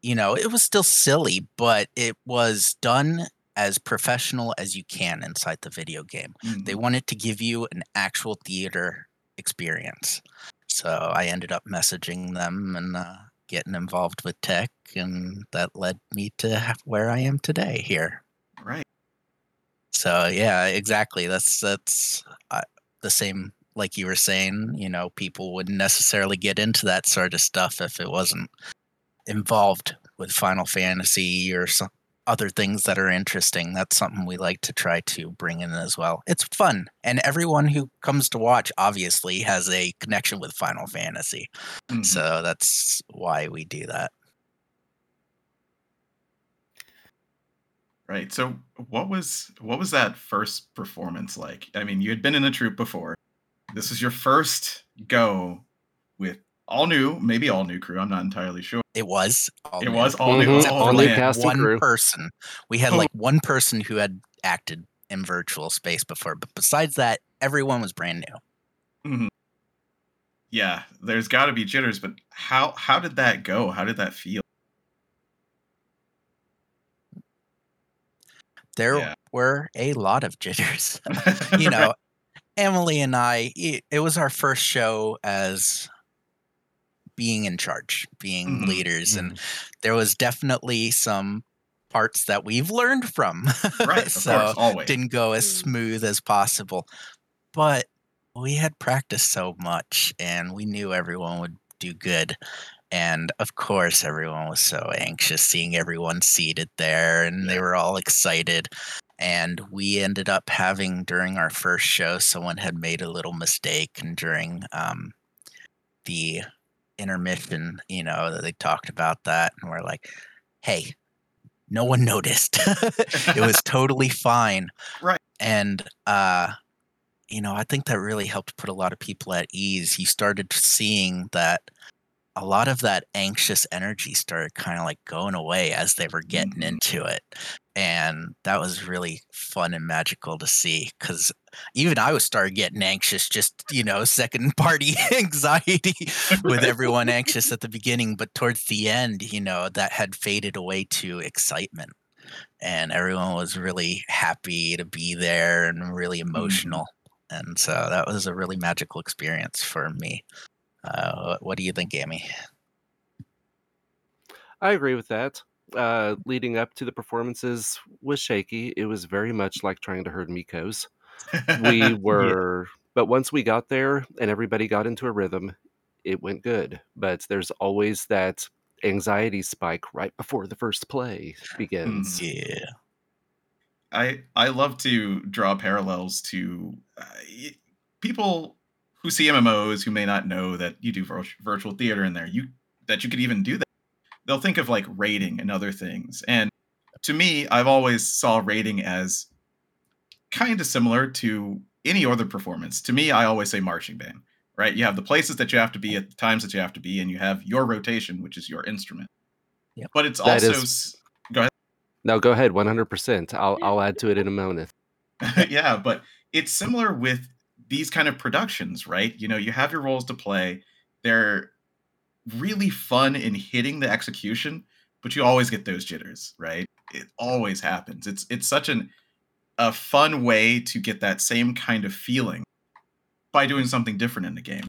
you know it was still silly, but it was done as professional as you can inside the video game. Mhm. They wanted to give you an actual theater experience. So I ended up messaging them and uh, getting involved with tech, and that led me to where I am today here. Right. So yeah, exactly. That's that's uh, the same. Like you were saying, you know, people wouldn't necessarily get into that sort of stuff if it wasn't involved with Final Fantasy or some other things that are interesting. That's something we like to try to bring in as well. It's fun, and everyone who comes to watch obviously has a connection with Final Fantasy. Mhm. So that's why we do that. Right. So what was what was that first performance like? I mean, you had been in a troupe before. This was your first go all new, maybe all new crew. I'm not entirely sure. It was. all It new. was all new. Mhm, Except for all new like cast one crew. person. We had Oh. like one person who had acted in virtual space before, but besides that, everyone was brand new. Mhm. Yeah, there's got to be jitters, but how how did that go? How did that feel? There Yeah. were a lot of jitters. you know, Emily and I, it, it was our first show as being in charge, being Mhm, leaders, and there was definitely some parts that we've learned from. right, of so course, always. didn't go as Mm. smooth as possible. But we had practiced so much and we knew everyone would do good. And of course, everyone was so anxious seeing everyone seated there and they were all excited. And we ended up having during our first show, someone had made a little mistake. And during um, the intermission, you know, that they talked about that. And we're like, hey, no one noticed. it was totally fine. Right. And uh you know, I think that really helped put a lot of people at ease. You started seeing that a lot of that anxious energy started kind of like going away as they were getting Mhm. into it. And that was really fun and magical to see because even I was started getting anxious, just, you know, second party anxiety with everyone anxious at the beginning. But towards the end, you know, that had faded away to excitement. And everyone was really happy to be there and really emotional. And so that was a really magical experience for me. Uh, what, what do you think, Amy? I agree with that. Uh, leading up to the performances was shaky. It was very much like trying to herd Mikos. We were, but once we got there and everybody got into a rhythm, it went good. But there's always that anxiety spike right before the first play begins. Yeah. I I love to draw parallels to uh, people who see MMOs who may not know that you do vir- virtual theater in there. You that you could even do that. They'll think of like raiding and other things. And to me, I've always saw raiding as kind of similar to any other performance. To me, I always say marching band. Right? You have the places that you have to be at the times that you have to be, and you have your rotation, which is your instrument. Yep. But it's That also is- go ahead. No, go ahead, 100%. I'll, I'll add to it in a moment. yeah, but it's similar with these kind of productions, right? You know, you have your roles to play. They're really fun in hitting the execution, but you always get those jitters, right? It always happens. It's it's such an a fun way to get that same kind of feeling by doing something different in the game.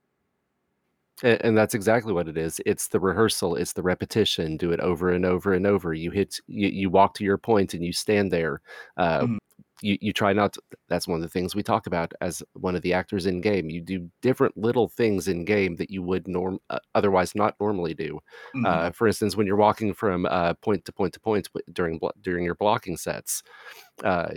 And, and that's exactly what it is. It's the rehearsal, it's the repetition. Do it over and over and over. You hit, you, you walk to your point and you stand there. Uh, Mhm. You, you try not to, that's one of the things we talk about as one of the actors in game. You do different little things in game that you would norm uh, otherwise not normally do. Mhm. Uh, for instance, when you're walking from uh, point to point to point during during your blocking sets, uh,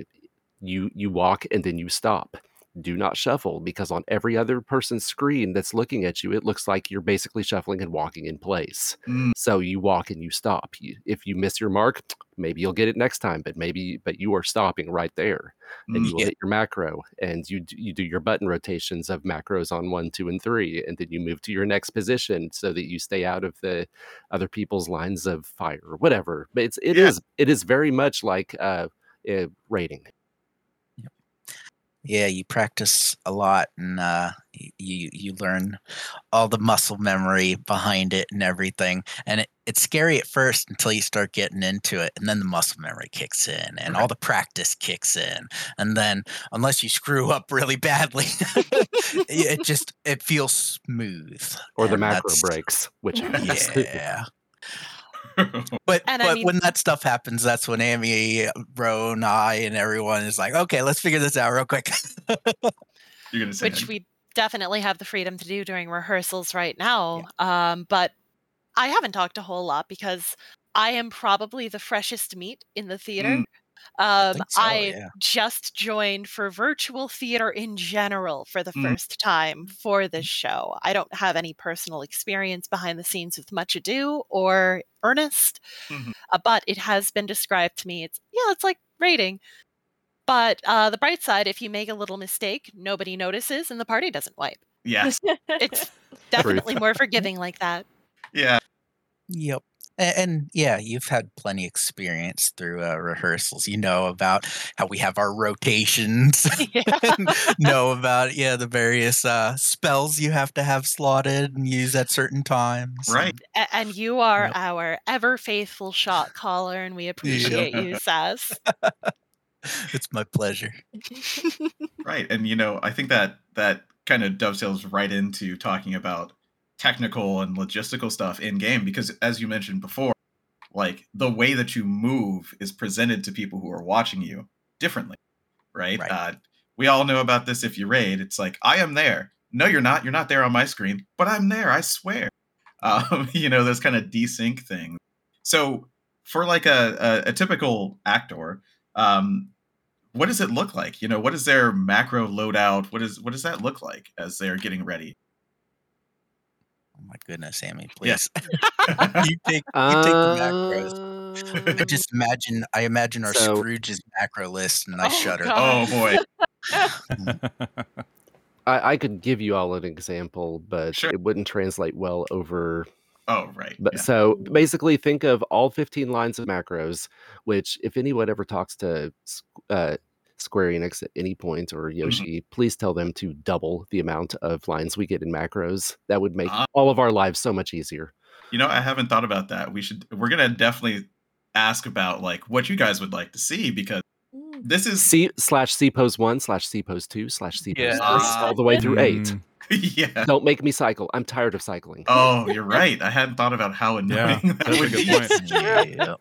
you you walk and then you stop. Do not shuffle because on every other person's screen that's looking at you, it looks like you're basically shuffling and walking in place. Mm. So you walk and you stop. You, if you miss your mark, maybe you'll get it next time, but maybe but you are stopping right there, and you will Yeah. hit your macro, and you you do your button rotations of macros on one, two, and three, and then you move to your next position so that you stay out of the other people's lines of fire or whatever. But it's it is Yeah. it is very much like uh, uh raiding. Yeah, you practice a lot and uh, you you learn all the muscle memory behind it and everything. And it, it's scary at first until you start getting into it, and then the muscle memory kicks in, and all the practice kicks in. And then, unless you screw up really badly, it just it feels smooth. Or the macro breaks, which. Yeah. But And I mean- when that stuff happens, that's when Amy, Ro, and I, and everyone is like, okay, let's figure this out real quick. You're gonna say which we definitely have the freedom to do during rehearsals right now. Um, but I haven't talked a whole lot because I am probably the freshest meat in the theater. Mm. Um, think so, I yeah. just joined for virtual theater in general for the Mm. first time for this show. I don't have any personal experience behind the scenes with Much Ado or Earnest, Mhm. uh, but it has been described to me. It's yeah, it's like raiding. But uh, the bright side, if you make a little mistake, nobody notices and the party doesn't wipe. yes, It's definitely more forgiving like that. yeah, Yep. And, and yeah, you've had plenty experience through uh, rehearsals. You know about how we have our rotations. Yeah. know about yeah the various uh, spells you have to have slotted and use at certain times. right. A- and you are Yep. our ever faithful shot caller, and we appreciate you, Sass. It's my pleasure. Right. And you know, I think that that kind of dovetails right into talking about technical and logistical stuff in game because as you mentioned before, like the way that you move is presented to people who are watching you differently, right? Right. Uh, we all know about this if you raid. It's like, I am there. No, you're not. You're not there on my screen, but I'm there. I swear. Um, you know, those kind of desync things. So for like a, a, a typical actor, um, what does it look like? You know, what is their macro loadout? What is what does that look like as they're getting ready? Oh my goodness, Amy, Yeah. please. you take you take the macros. I Um, just imagine I imagine our So- Scrooge's macro list and I Oh, shudder. God. oh boy. I, I could give you all an example, but Sure. it wouldn't translate well over Oh, right. But yeah. so basically, think of all 15 lines of macros. Which, if anyone ever talks to uh, Square Enix at any point or Mm-hmm. Yoshi, please tell them to double the amount of lines we get in macros. That would make Ah. all of our lives so much easier. You know, I haven't thought about that. We should. We're gonna definitely ask about like what you guys would like to see because Mm. this is C slash C pose one slash C pose two slash C pose Yeah. three, Ah. all the way through eight. Mm, yeah. Don't make me cycle. I'm tired of cycling. Oh, you're right. I hadn't thought about how annoying that would be. yeah.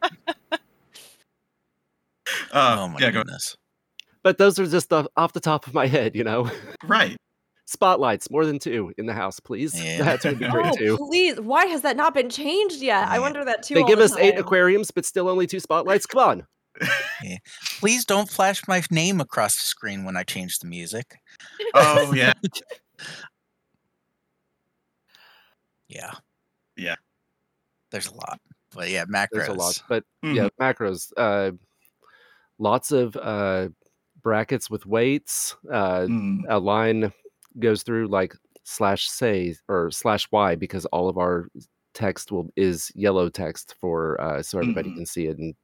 Uh, oh my yeah, go goodness. But those are just off off the top of my head, you know. right. Spotlights, more than two in the house, please. Yeah. That would be great Oh, too. please. Why has that not been changed yet? I wonder that too. They all give the us eight aquariums, but still only two spotlights. Come on. Please don't flash my name across the screen when I change the music. Oh yeah. Yeah. Yeah. There's a lot. But yeah, macros. There's a lot, but Mhm. yeah, macros. Uh, lots of uh, brackets with waits. Uh, Mm, a line goes through like slash say or slash y because all of our text will is yellow text for uh, so everybody Mhm. can see it and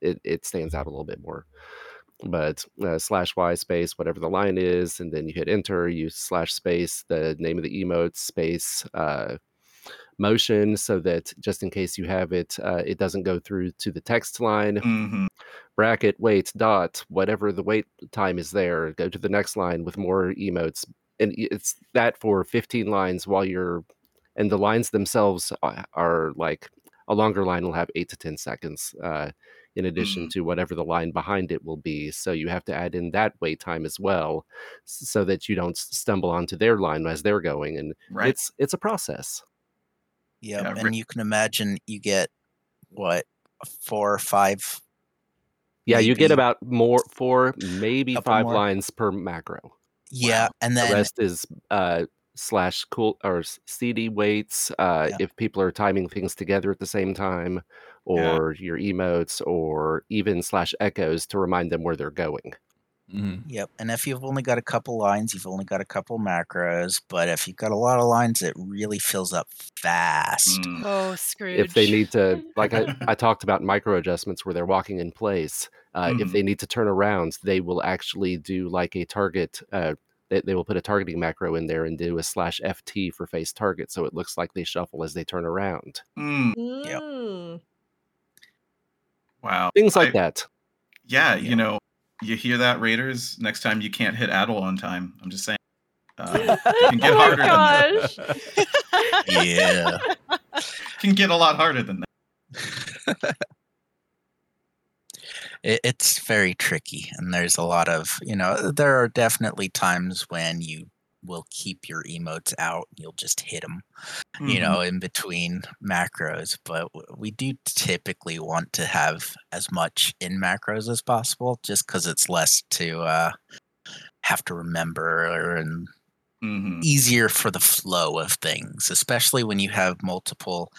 it, it stands out a little bit more. But uh, slash y space whatever the line is, and then you hit enter. You slash space the name of the emote space uh, motion so that just in case you have it, uh, it doesn't go through to the text line. Mhm. bracket wait dot whatever the wait time is there go to the next line with more emotes. And it's that for 15 lines while you're and the lines themselves are, are like a longer line will have 8 to 10 seconds uh, in addition to whatever the line behind it will be. So you have to add in that wait time as well so that you don't stumble onto their line as they're going. And Right. it's it's a process Yep. Yeah, and ri- you can imagine you get what four or five. yeah you get about more four maybe five more. lines per macro Yeah, and then the rest is uh slash cool or cd waits uh Yeah. if people are timing things together at the same time or your emotes or even slash echoes to remind them where they're going mhm. Yep. And if you've only got a couple lines, you've only got a couple macros. But if you've got a lot of lines, it really fills up fast. Mm, Oh, Scrooge. if they need to like I, I talked about micro adjustments where they're walking in place uh, if Mhm. they need to turn around they will actually do like a target uh, they, they will put a targeting macro in there and do a slash ft for face target so it looks like they shuffle as they turn around mm, Mm. wow. things like I- that Yeah, Yeah. you know, you hear that, Raiders. Next time you can't hit Adel on time. I'm just saying. Uh, can get oh harder my than gosh. Yeah. can get a lot harder than that. it, it's very tricky and there's a lot of you know there are definitely times when you will keep your emotes out you'll just hit them you Mhm. know in between macros but we do typically want to have as much in macros as possible just because it's less to uh have to remember and Mhm. easier for the flow of things, especially when you have multiple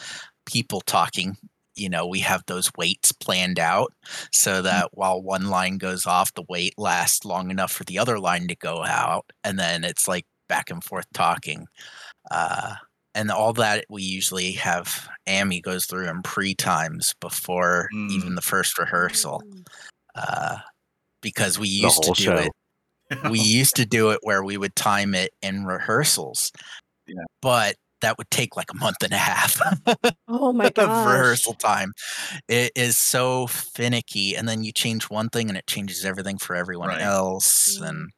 people talking. You know, we have those waits planned out so that while one line goes off, the wait lasts long enough for the other line to go out. And then it's like back and forth talking. Uh, and all that we usually have Amy goes through in pre times before Mm. even the first rehearsal. Uh, because we used to do show. it we used to do it where we would time it in rehearsals. Yeah. But that would take like a month and a half Oh my gosh. rehearsal time. It is so finicky. And then you change one thing and it changes everything for everyone Right. else. Mm. And,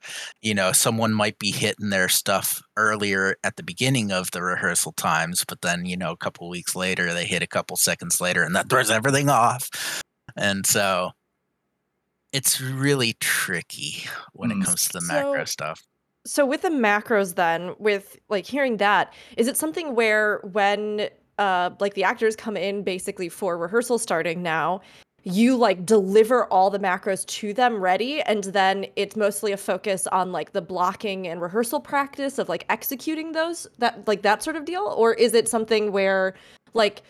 you know, someone might be hitting their stuff earlier at the beginning of the rehearsal times, but then, you know, a couple weeks later, they hit a couple seconds later and that throws everything off. And so it's really tricky when Mm. it comes to the macro So- stuff. So with the macros then, with like hearing that, is it something where when uh like the actors come in basically for rehearsal starting now, you like deliver all the macros to them ready and then it's mostly a focus on like the blocking and rehearsal practice of like executing those that like that sort of deal or is it something where like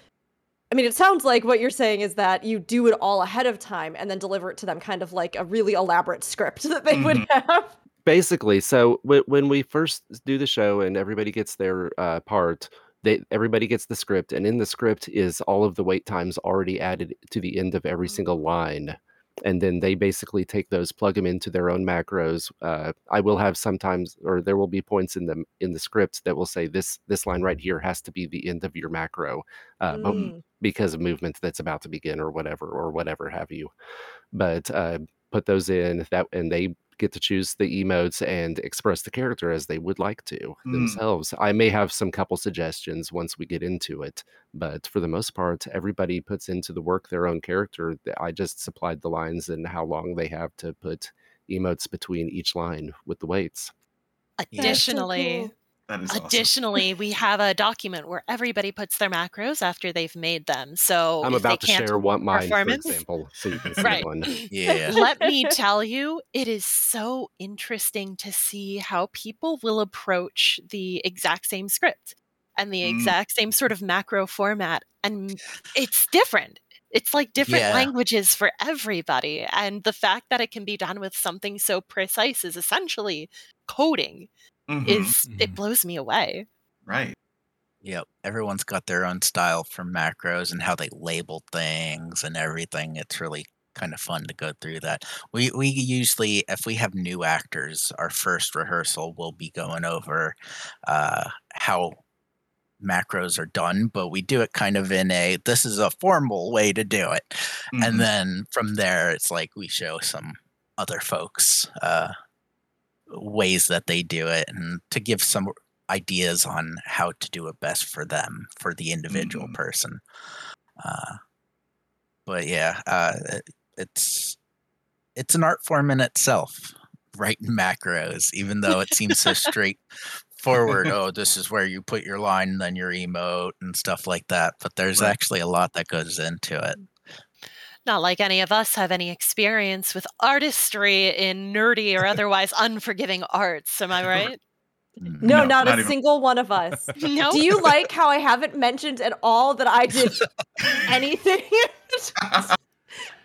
I mean, it sounds like what you're saying is that you do it all ahead of time and then deliver it to them, kind of like a really elaborate script that they would have. Basically so w- when we first do the show and everybody gets their uh, part they everybody gets the script, and in the script is all of the wait times already added to the end of every single line. And then they basically take those, plug them into their own macros. Uh, I will have sometimes, or there will be points in the in the script that will say this this line right here has to be the end of your macro, uh, Mm. because of movement that's about to begin or whatever or whatever have you. But uh, put those in that, and they get to choose the emotes and express the character as they would like to Mm. themselves. I may have some couple suggestions once we get into it, but for the most part, everybody puts into the work their own character. I just supplied the lines and how long they have to put emotes between each line with the waits. That's so Additionally, cool. That is awesome. additionally, we have a document where everybody puts their macros after they've made them. So I'm if they about to can't share one mine, for performance- example, so you can see Right. one. Yeah. Let me tell you, it is so interesting to see how people will approach the exact same script and the Mm. exact same sort of macro format. And it's different. It's like different Yeah. languages for everybody. And the fact that it can be done with something so precise is essentially coding Mhm. is Mhm. it blows me away. right. Yep. Everyone's got their own style for macros and how they label things and everything. It's really kind of fun to go through that. We we usually if we have new actors, our first rehearsal will be going over uh how macros are done, but we do it kind of in a this is a formal way to do it. Mhm. And then from there it's like we show some other folks uh ways that they do it and to give some ideas on how to do it best for them for the individual Mhm. person uh, but yeah uh, it- it's it's an art form in itself writing macros even though it seems so straightforward oh this is where you put your line then your emote and stuff like that but there's Right. actually a lot that goes into it Not like any of us have any experience with artistry in nerdy or otherwise unforgiving arts. Am I right? Mm. No, No, not, not a even- single one of us. no. Do you like how I haven't mentioned at all that I did anything?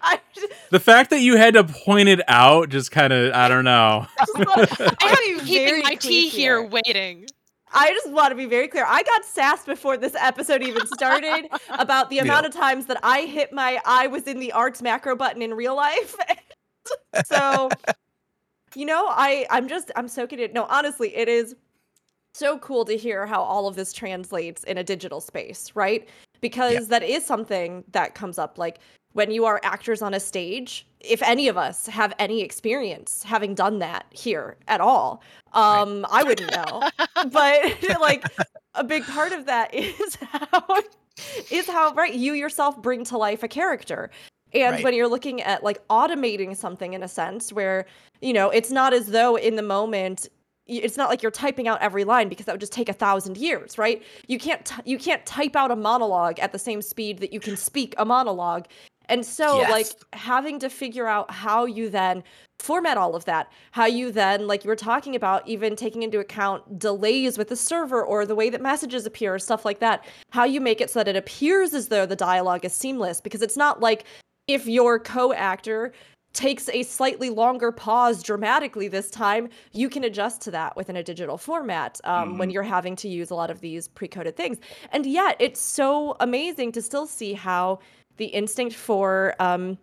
I just, The fact that you had to point it out just kind of, I don't know. I I have have to been be keeping my tea clear here waiting. I just want to be very clear. I got sassed before this episode even started about the amount of times that I hit my I was in the arts macro button in real life. so, you know, I I'm just I'm soaking it. No, honestly, it is so cool to hear how all of this translates in a digital space, right? Because that is something that comes up like when you are actors on a stage, if any of us have any experience having done that here at all, um, I wouldn't know. but like a big part of that is how is how right you yourself bring to life a character. And Right. when you're looking at like automating something in a sense where, you know, it's not as though in the moment it's not like you're typing out every line because that would just take a thousand years, right? You can't t- you can't type out a monologue at the same speed that you can speak a monologue. And so like having to figure out how you then format all of that, how you then like you were talking about even taking into account delays with the server or the way that messages appear, or stuff like that, how you make it so that it appears as though the dialogue is seamless. Because it's not like if your co-actor takes a slightly longer pause dramatically this time, you can adjust to that within a digital format um, when you're having to use a lot of these pre-coded things. And yet, it's so amazing to still see how the instinct for um,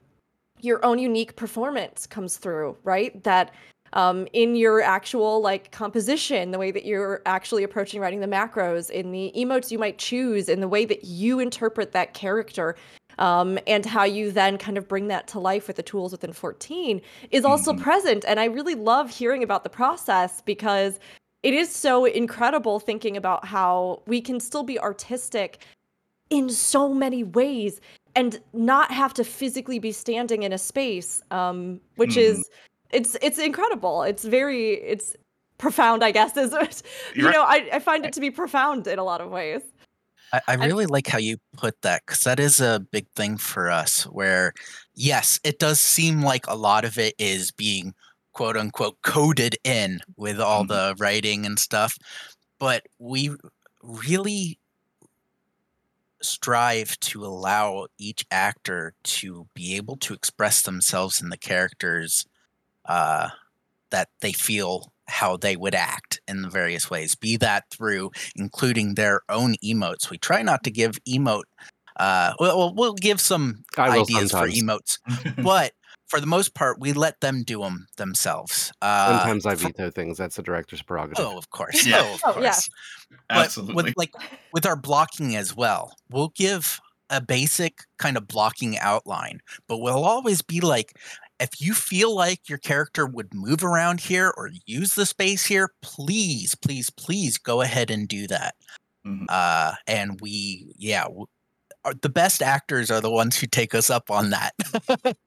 your own unique performance comes through, right? That um, in your actual like composition, the way that you're actually approaching writing the macros, in the emotes you might choose, in the way that you interpret that character, um, and how you then kind of bring that to life with the tools within 14 is also Mhm. present. And I really love hearing about the process because it is so incredible thinking about how we can still be artistic in so many ways and not have to physically be standing in a space um which Mhm. is it's it's incredible it's very it's profound i guess is you You're know I, I find it to be profound in a lot of ways I, I really like how you put that because that is a big thing for us. Where, yes, it does seem like a lot of it is being quote unquote coded in with all Mhm. the writing and stuff, but we really strive to allow each actor to be able to express themselves in the characters uh, that they feel how they would act in the various ways, be that through including their own emotes. We try not to give emote. Uh, well, we'll give some I will ideas for emotes, but for the most part, we let them do them themselves. Uh, Sometimes I for- veto things. That's the director's prerogative. Oh, of course. Yeah. Oh, of Oh, course. But Absolutely. with like with our blocking as well, we'll give a basic kind of blocking outline, but we'll always be like, if you feel like your character would move around here or use the space here, please, please, please go ahead and do that. Mhm. Uh, and we, yeah, w- are, the best actors are the ones who take us up on that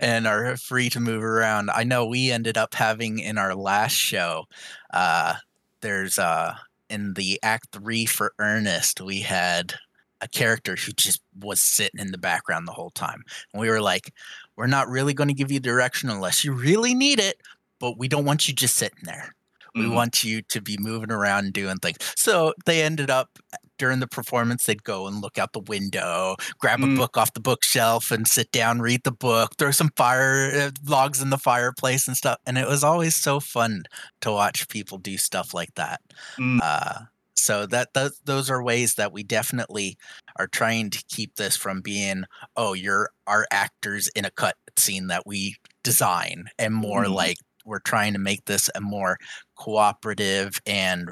and are free to move around. I know we ended up having in our last show, uh, there's uh in the act three for Earnest, we had a character who just was sitting in the background the whole time. And we were like, we're not really going to give you direction unless you really need it, but we don't want you just sitting there. We Mhm. want you to be moving around and doing things. So they ended up during the performance, they'd go and look out the window, grab a Mm. book off the bookshelf, and sit down, read the book, throw some fire uh, logs in the fireplace and stuff. And it was always so fun to watch people do stuff like that. Mm. Uh, so that th- those are ways that we definitely are trying to keep this from being, oh, you're our actors in a cut scene that we design, and more Mhm. like we're trying to make this a more cooperative and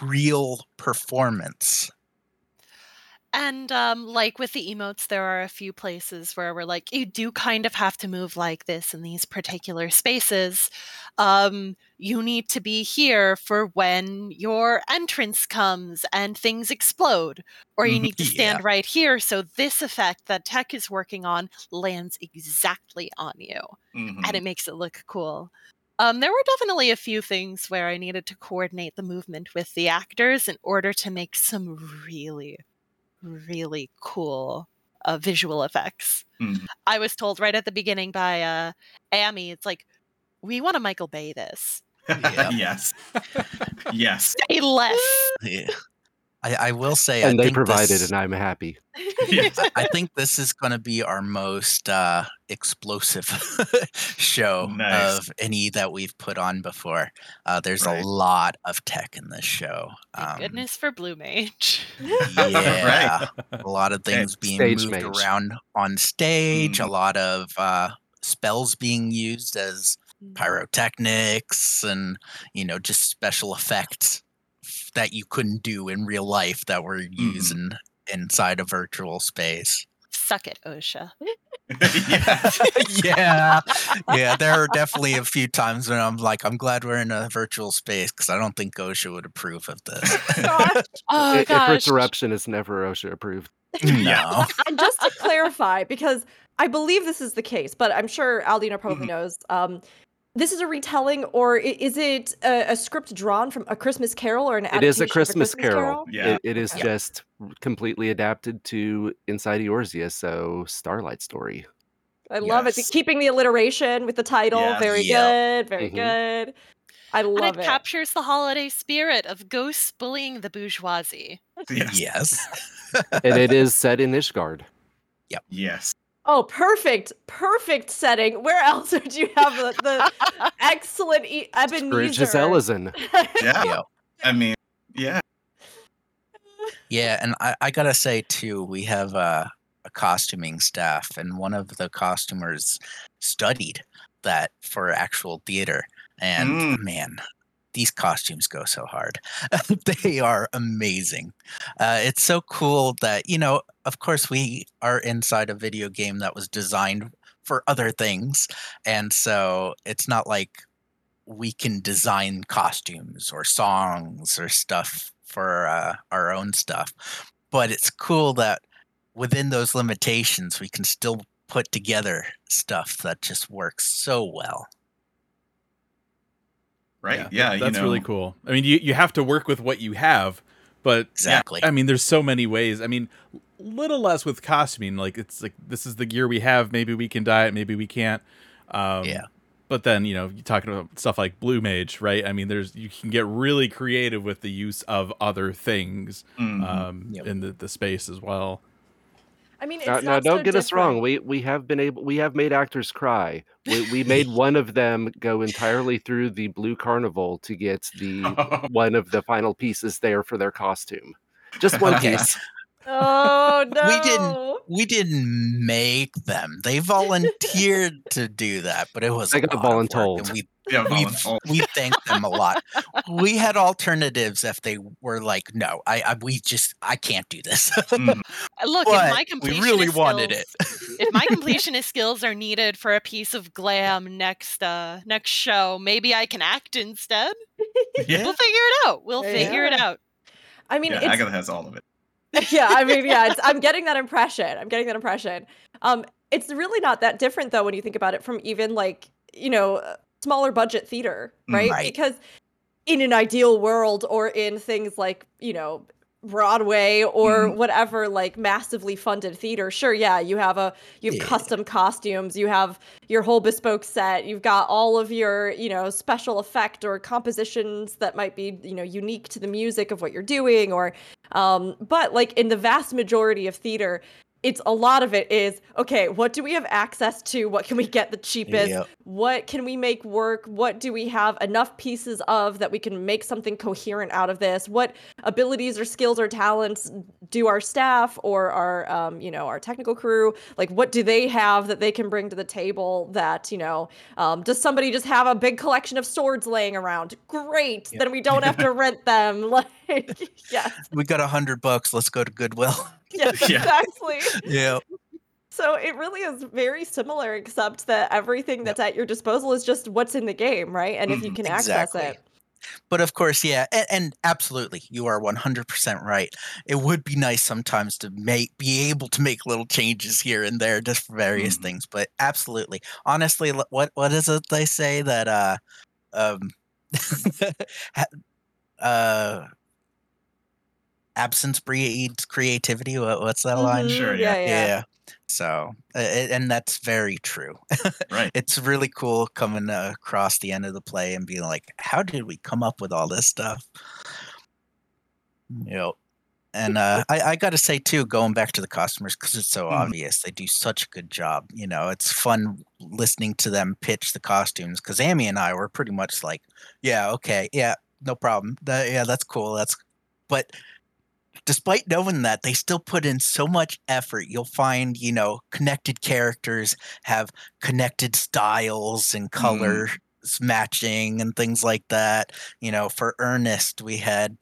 real performance. And um, like with the emotes, there are a few places where we're like, you do kind of have to move like this in these particular spaces. Um, you need to be here for when your entrance comes and things explode. Or you need to stand right here so this effect that tech is working on lands exactly on you Mhm. and it makes it look cool. Um, there were definitely a few things where I needed to coordinate the movement with the actors in order to make some really, really cool uh, visual effects. Mhm. I was told right at the beginning by uh, Amy, it's like, we want to Michael Bay this. Yeah. yes. yes. Say less. Yeah. I, I will say, and I they think provided, this- and I'm happy. Yes. I- I think this is going to be our most uh, explosive show Nice. of any that we've put on before. Uh, there's Right. a lot of tech in this show. Um, goodness for Blue Mage. Yeah, a lot of Hey, things being moved mage. around on stage. A Mhm. lot of uh, spells being used as pyrotechnics, and you know, just special effects that you couldn't do in real life that we're using inside a virtual space. Suck it, OSHA. yes. yeah, yeah. There are definitely a few times when I'm like, I'm glad we're in a virtual space because I don't think OSHA would approve of this. Gosh. Oh, I- if gosh. interruption is never OSHA approved. no. and just to clarify, because I believe this is the case, but I'm sure Aldina probably Mhm. knows. Um, this is a retelling, or is it a, a script drawn from A Christmas Carol, or an It is adaptation a Christmas Carol. Yeah. It, it is Okay. just completely adapted to Inside Eorzea, so Starlight Story. I love it. Keeping the alliteration with the title, Yes. very Yeah. good, very Mhm. good. I and love it, it. captures the holiday spirit of ghosts bullying the bourgeoisie. Yes. Yes. and it is set in Ishgard. Yep. Yes. Oh, perfect, perfect setting. Where else would you have the, the excellent e- Ebenezer? Scrooge is Ellison. Yeah. Yeah. I mean, yeah. Yeah, and I, I gotta say too, we have a, a costuming staff, and one of the costumers studied that for actual theater. And Mm. man, these costumes go so hard. they are amazing. Uh, it's so cool that you know. Of course, we are inside a video game that was designed for other things, and so it's not like we can design costumes or songs or stuff for uh, our own stuff. But it's cool that within those limitations, we can still put together stuff that just works so well. Right. Yeah. that- you that's really cool. I mean, you you have to work with what you have, but Exactly. I mean, there's so many ways. I mean, little less with costuming. Like it's like this is the gear we have. Maybe we can dye it. Maybe we can't. Um, Yeah. But then you know, you're talking about stuff like Blue Mage, right? I mean, there's you can get really creative with the use of other things mhm. um, Yep. in the, the space as well. I mean, it's Now, not now don't so get us wrong. We we have been able we have made actors cry. We we made one of them go entirely through the blue carnival to get the one of the final pieces there for their costume. Just one Okay. piece. Oh no! We didn't- We didn't make them. They volunteered to do that, but it was They a got lot of work, and voluntold. we Yeah, we voluntold. we thanked them a lot. We had alternatives if they were like, no, I, I we just I can't do this. Mhm. Look, But if my we completionist really wanted skills, if my completionist skills are needed for a piece of glam next uh next show, maybe I can act instead. Yeah, We'll figure it out. We'll There you figure it out. I mean, yeah it's Agatha has all of it. yeah, I mean, yeah, it's, I'm getting that impression. I'm getting that impression. Um, it's really not that different though when you think about it from even like you know uh, smaller budget theater, Mm. right? Right. Because in an ideal world, or in things like you know Broadway or Mhm. whatever, like massively funded theater, sure, yeah, you have a you have Yeah. custom costumes, you have your whole bespoke set, you've got all of your you know special effect or compositions that might be you know unique to the music of what you're doing, or um, but like in the vast majority of theater, it's a lot of it is okay, what do we have access to? What can we get the cheapest? Yep. What can we make work? What do we have enough pieces of that we can make something coherent out of this? What abilities or skills or talents do our staff or our um, you know, our technical crew? Like what do they have that they can bring to the table that, you know, um, does somebody just have a big collection of swords laying around? Great. Yep. Then we don't have to rent them. Like yes. we got a hundred bucks. Let's go to Goodwill. Yes, Yeah. exactly. yeah. So it really is very similar, except that everything that's at your disposal is just what's in the game, right? And if you Mhm, can access it. But of course, yeah, and, and absolutely, you are one hundred percent right. It would be nice sometimes to make be able to make little changes here and there, just for various Mhm. things. But absolutely, honestly, what what is it they say that uh um uh absence breeds creativity? What, what's that line? Mhm, Sure, Yeah, yeah. yeah. Yeah. So, uh, and that's very true. Right. it's really cool coming uh, across the end of the play and being like, how did we come up with all this stuff? Yep. And uh, I, I got to say too, going back to the customers because it's so Mhm. obvious, they do such a good job. You know, it's fun listening to them pitch the costumes because Amy and I were pretty much like, yeah, okay, yeah, no problem, That- yeah, that's cool, that's. But despite knowing that, they still put in so much effort. You'll find, you know, connected characters have connected styles and colors matching and things like that. You know, for Earnest, we had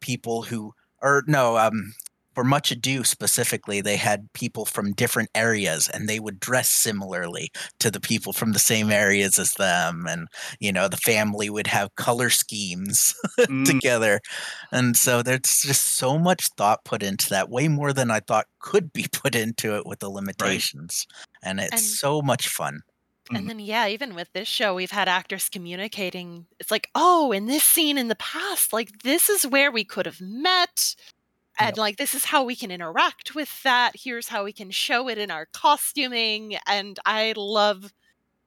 people who, or no, um, for Much Ado specifically, they had people from different areas and they would dress similarly to the people from the same areas as them. And, you know, the family would have color schemes Mm, together. And so there's just so much thought put into that, way more than I thought could be put into it with the limitations. And it's And- so much fun. Mhm. And then, yeah, even with this show, we've had actors communicating. It's like, oh, in this scene in the past, like this is where we could have met. And Yep. like, this is how we can interact with that. Here's how we can show it in our costuming. And I love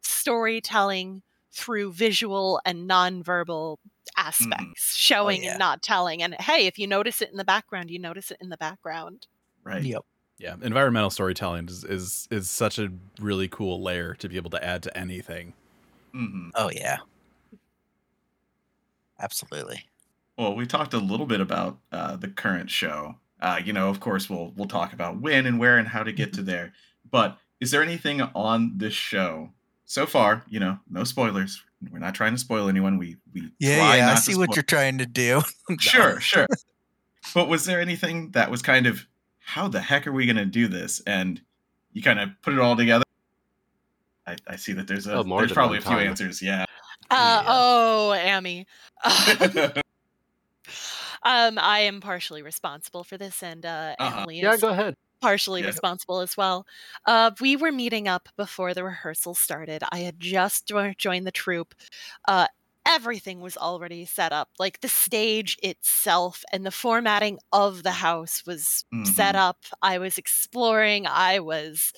storytelling through visual and nonverbal aspects, showing yeah. and not telling. And hey, if you notice it in the background, you notice it in the background. right. Yep. Yeah, environmental storytelling is, is is such a really cool layer to be able to add to anything. hmm Oh, yeah. Absolutely. Well, we talked a little bit about uh, the current show. Uh, you know, of course, we'll we'll talk about when and where and how to get to there. But is there anything on this show so far? You know, no spoilers. We're not trying to spoil anyone. We we Yeah, yeah. I see what you're trying to do. Sure, sure. But was there anything that was kind of how the heck are we going to do this? And you kind of put it all together. I, I see that there's a Oh, more there's probably a one few time. answers. Yeah. Uh, Yeah. Oh, Amy. um, I am partially responsible for this, and uh, Uh-huh. Emily Yeah, is go ahead. partially Yeah. responsible as well. Uh, we were meeting up before the rehearsal started. I had just joined the troupe. Uh, everything was already set up. Like the stage itself and the formatting of the house was set Mhm. up. I was exploring. I was,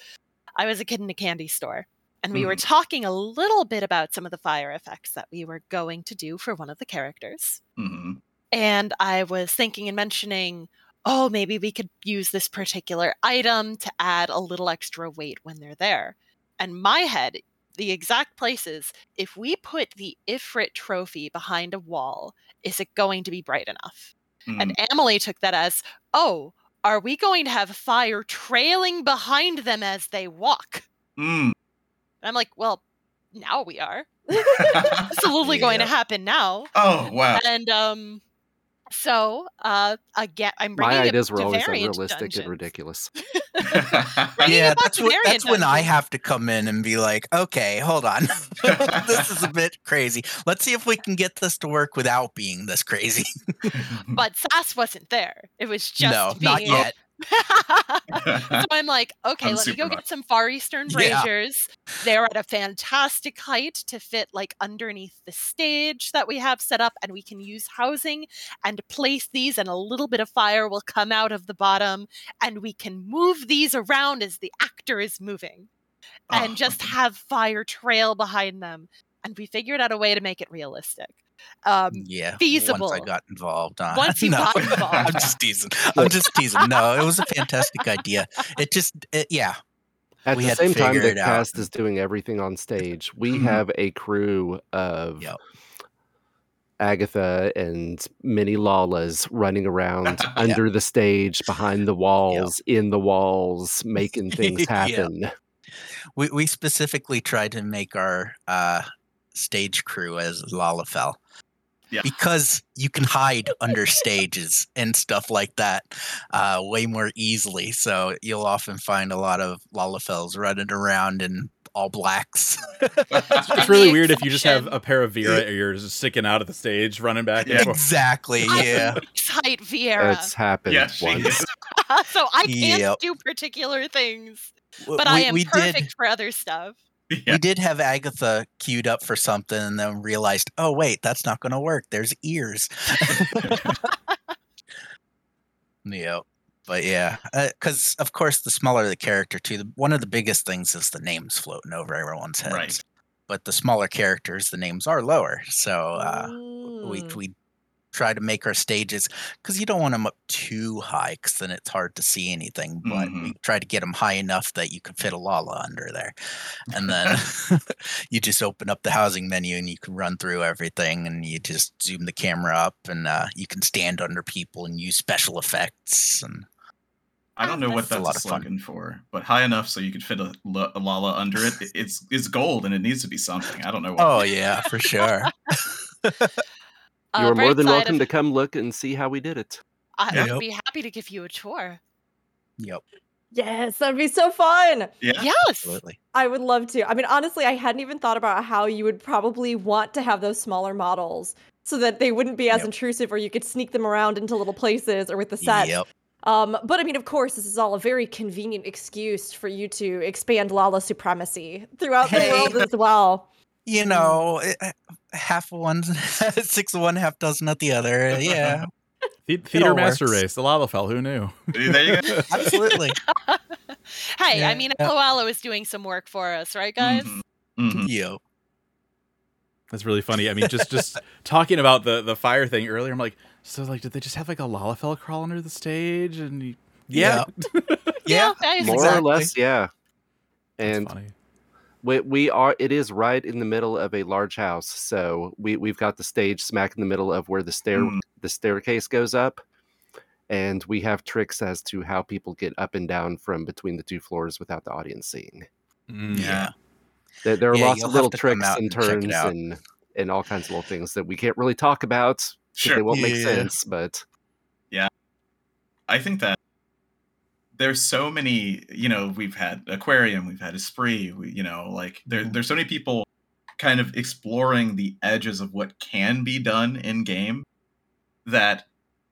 I was a kid in a candy store. And we were talking a little bit about some of the fire effects that we were going to do for one of the characters hmm and I was thinking and mentioning, oh, maybe we could use this particular item to add a little extra weight when they're there. And my head, the exact places, if we put the Ifrit trophy behind a wall, is it going to be bright enough? Mm. And Emily took that as, oh, are we going to have fire trailing behind them as they walk? Mm. And I'm like, well, now we are. Absolutely going to happen now. Oh wow. And um, so uh, again, I'm bringing My it ideas were always variant unrealistic and ridiculous. Yeah, that's what, variant that's when I have to come in and be like, okay, hold on, this is a bit crazy. Let's see if we can get this to work without being this crazy. But Sass wasn't there. It was just no, being not yet. So I'm like, okay, I'm let me go hot. get some Far Eastern Yeah. braziers. They're at a fantastic height to fit like underneath the stage that we have set up, and we can use housing and place these, and a little bit of fire will come out of the bottom, and we can move these around as the actor is moving, and Oh, just have fire trail behind them. And we figured out a way to make it realistic. Um, Yeah, Once I got involved. Uh, Once you no, got involved. I'm just teasing. I'm just teasing. No, it was a fantastic idea. It just, it, yeah, At We the had to same time, figure the it out. cast is doing everything on stage. We Mhm. have a crew of Yep. Agatha and many Lalas running around under the stage, behind the walls, in the walls, making things Yep. happen. we we specifically tried to make our uh, stage crew as Lalafell. Yeah. Because you can hide under stages and stuff like that uh, way more easily. So you'll often find a lot of Lalafells running around in all blacks. It's And really weird if you just have a pair of Viera ears just sticking out of the stage, running back Yeah. exactly. Yeah. max height Viera. It's happened Yeah, she once. so I can't Yep. do particular things, W- but I am we perfect Did, for other stuff. Yeah. We did have Agatha queued up for something and then realized, oh, wait, that's not going to work. There's ears. yeah. But yeah, because of course, the smaller the character, too, the, one of the biggest things is the names floating over everyone's heads. Right. But the smaller characters, the names are lower. So uh, we, we try to make our stages because you don't want them up too high because then it's hard to see anything. But Mhm. we try to get them high enough that you can fit a Lala under there. And then you just open up the housing menu and you can run through everything and you just zoom the camera up and uh, you can stand under people and use special effects. And I don't know what It's a that's lot a of fun. slogan for, but high enough so you could fit a, a Lala under it. it- It's it's gold and it needs to be something. I don't know. What. oh, yeah, for sure. Uh, You are more than welcome of- to come look and see how we did it. I Yep. would be happy to give you a tour. yep, Yes, that'd be so fun. yeah. Yes. absolutely. I would love to. I mean, honestly, I hadn't even thought about how you would probably want to have those smaller models so that they wouldn't be as Yep. intrusive or you could sneak them around into little places or with the set. Yep. Um, but I mean, of course, this is all a very convenient excuse for you to expand Lala supremacy throughout the Hey. world as well. You know, eh, half of one, six of one, half dozen at the other. Yeah, The- Theater Master works. Race, the Lalafell, who knew? There you go. absolutely. Hey, Yeah, I mean, yeah. Oalo is doing some work for us, right, guys? Mhm. Mhm. Yep. That's really funny. I mean, just just talking about the the fire thing earlier, I'm like, so like, did they just have like a Lalafell crawl under the stage? And you, yeah, Yeah. guys. More exactly. or less, yeah. That's And funny. We, we are it is right in the middle of a large house so we we've got the stage smack in the middle of where the stair Mm. the staircase goes up and we have tricks as to how people get up and down from between the two floors without the audience seeing Mm. Yeah. there, there are Yeah, lots of little tricks and and check it turns and and all kinds of little things that we can't really talk about 'cause they won't make Yeah. sense but Yeah. I think that there's so many, you know, we've had Aquarium, we've had Esprit, we, you know, like there, Mhm. there's so many people kind of exploring the edges of what can be done in game that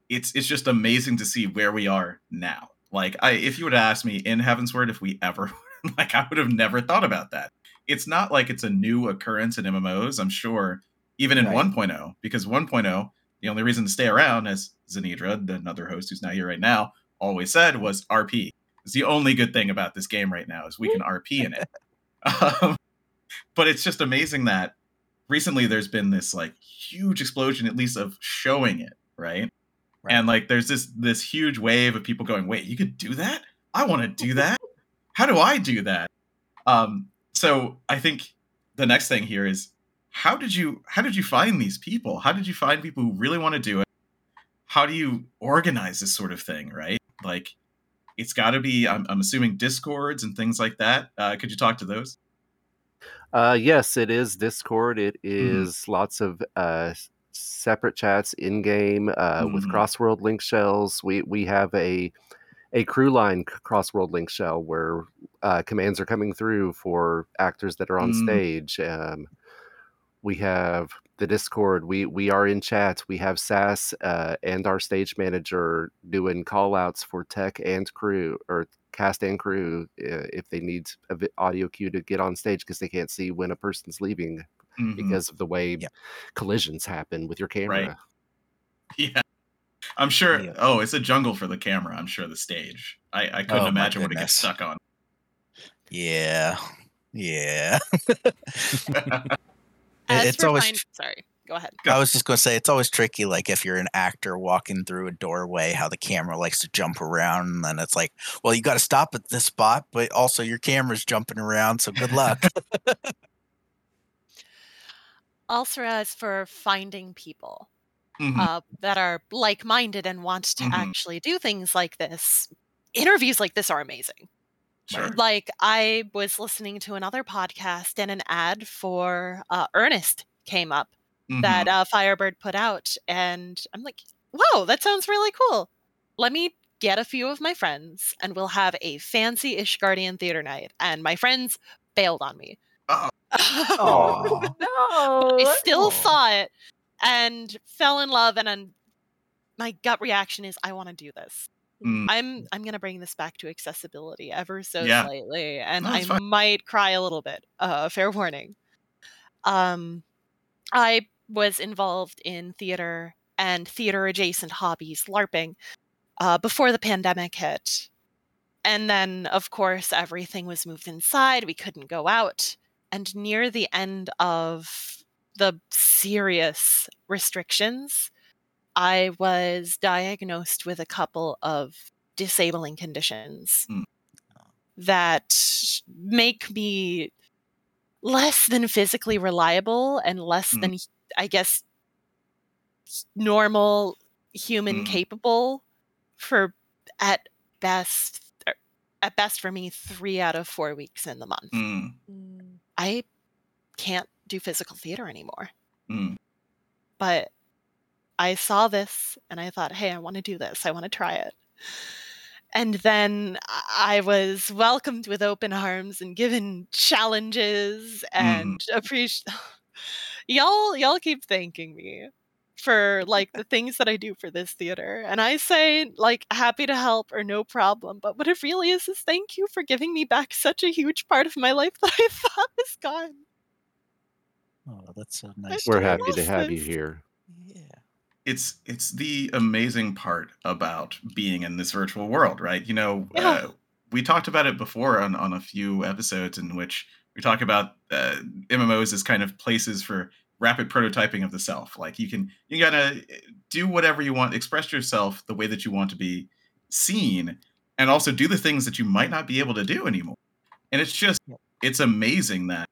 it's it's just amazing to see where we are now. Like I if you would have asked me in Heavensward if we ever like I would have never thought about that. It's not like it's a new occurrence in MMOs, I'm sure, even in Right. 1.0, because 1.0 the only reason to stay around, as Zanidra, another host who's not here right now, always said was RP. It's the only good thing about this game right now is we can RP in it. Um, but it's just amazing that recently there's been this like huge explosion, at least of showing it, right? Right. and like there's this this huge wave of people going, "Wait, you could do that? I want to do that. How do I do that?" Um, so I think the next thing here is how did you how did you find these people? How did you find people who really want to do it? How do you organize this sort of thing, right? Like it's got to be I'm, I'm assuming discords and things like that. Uh, could you talk to those? Uh, yes, it is Discord. It is lots of uh, separate chats in game uh, with Mhm. cross world link shells. We we have a a crew line cross world link shell where uh, commands are coming through for actors that are on Mm. stage. Um, we have the Discord. We we are in chat. We have SAS uh, and our stage manager doing call outs for tech and crew or cast and crew uh, if they need a audio cue to get on stage because they can't see when a person's leaving Mhm. because of the way Yeah. collisions happen with your camera. Right. Yeah. I'm sure. Yeah. Oh, it's a jungle for the camera. I'm sure the stage. I, I couldn't Oh, imagine what it gets stuck on. Yeah. Yeah. As it's always find- sorry. Go ahead. I was just going to say it's always tricky like if you're an actor walking through a doorway how the camera likes to jump around and then it's like well you got to stop at this spot but also your camera's jumping around so good luck. Also, as for finding people Mhm. uh, that are like minded and want to Mhm. actually do things like this, interviews like this are amazing. Sure. Like, I was listening to another podcast and an ad for uh, Earnest came up that Mhm. uh, Firebird put out. And I'm like, whoa, that sounds really cool. Let me get a few of my friends and we'll have a fancy ish Guardian theater night. And my friends bailed on me. Uh-oh. No. I still Aw. saw it and fell in love. And then my gut reaction is, I want to do this. Mm. I'm I'm gonna bring this back to accessibility ever so Yeah. slightly, and No, I fine. might cry a little bit. Uh, fair warning. Um, I was involved in theater and theater adjacent hobbies, LARPing, uh, before the pandemic hit, and then of course everything was moved inside. We couldn't go out, and near the end of the serious restrictions, I was diagnosed with a couple of disabling conditions Mm. that make me less than physically reliable and less Mm. than, I guess, normal human Mm. capable for at best, er, at best for me, three out of four weeks in the month. Mm. Mm. I can't do physical theater anymore Mm. but I saw this and I thought, hey, I want to do this. I want to try it. And then I I was welcomed with open arms and given challenges mm. and appreciate y'all y'all keep thanking me for like the things that I do for this theater. And I say like happy to help or no problem. But what it really is is thank you for giving me back such a huge part of my life that I thought was gone. oh, that's so nice. We're happy to have you here. It's it's the amazing part about being in this virtual world, right? You know, Yeah. uh, we talked about it before on on a few episodes in which we talk about uh, MMOs as kind of places for rapid prototyping of the self. Like you can you gotta do whatever you want, express yourself the way that you want to be seen, and also do the things that you might not be able to do anymore. And it's just it's amazing that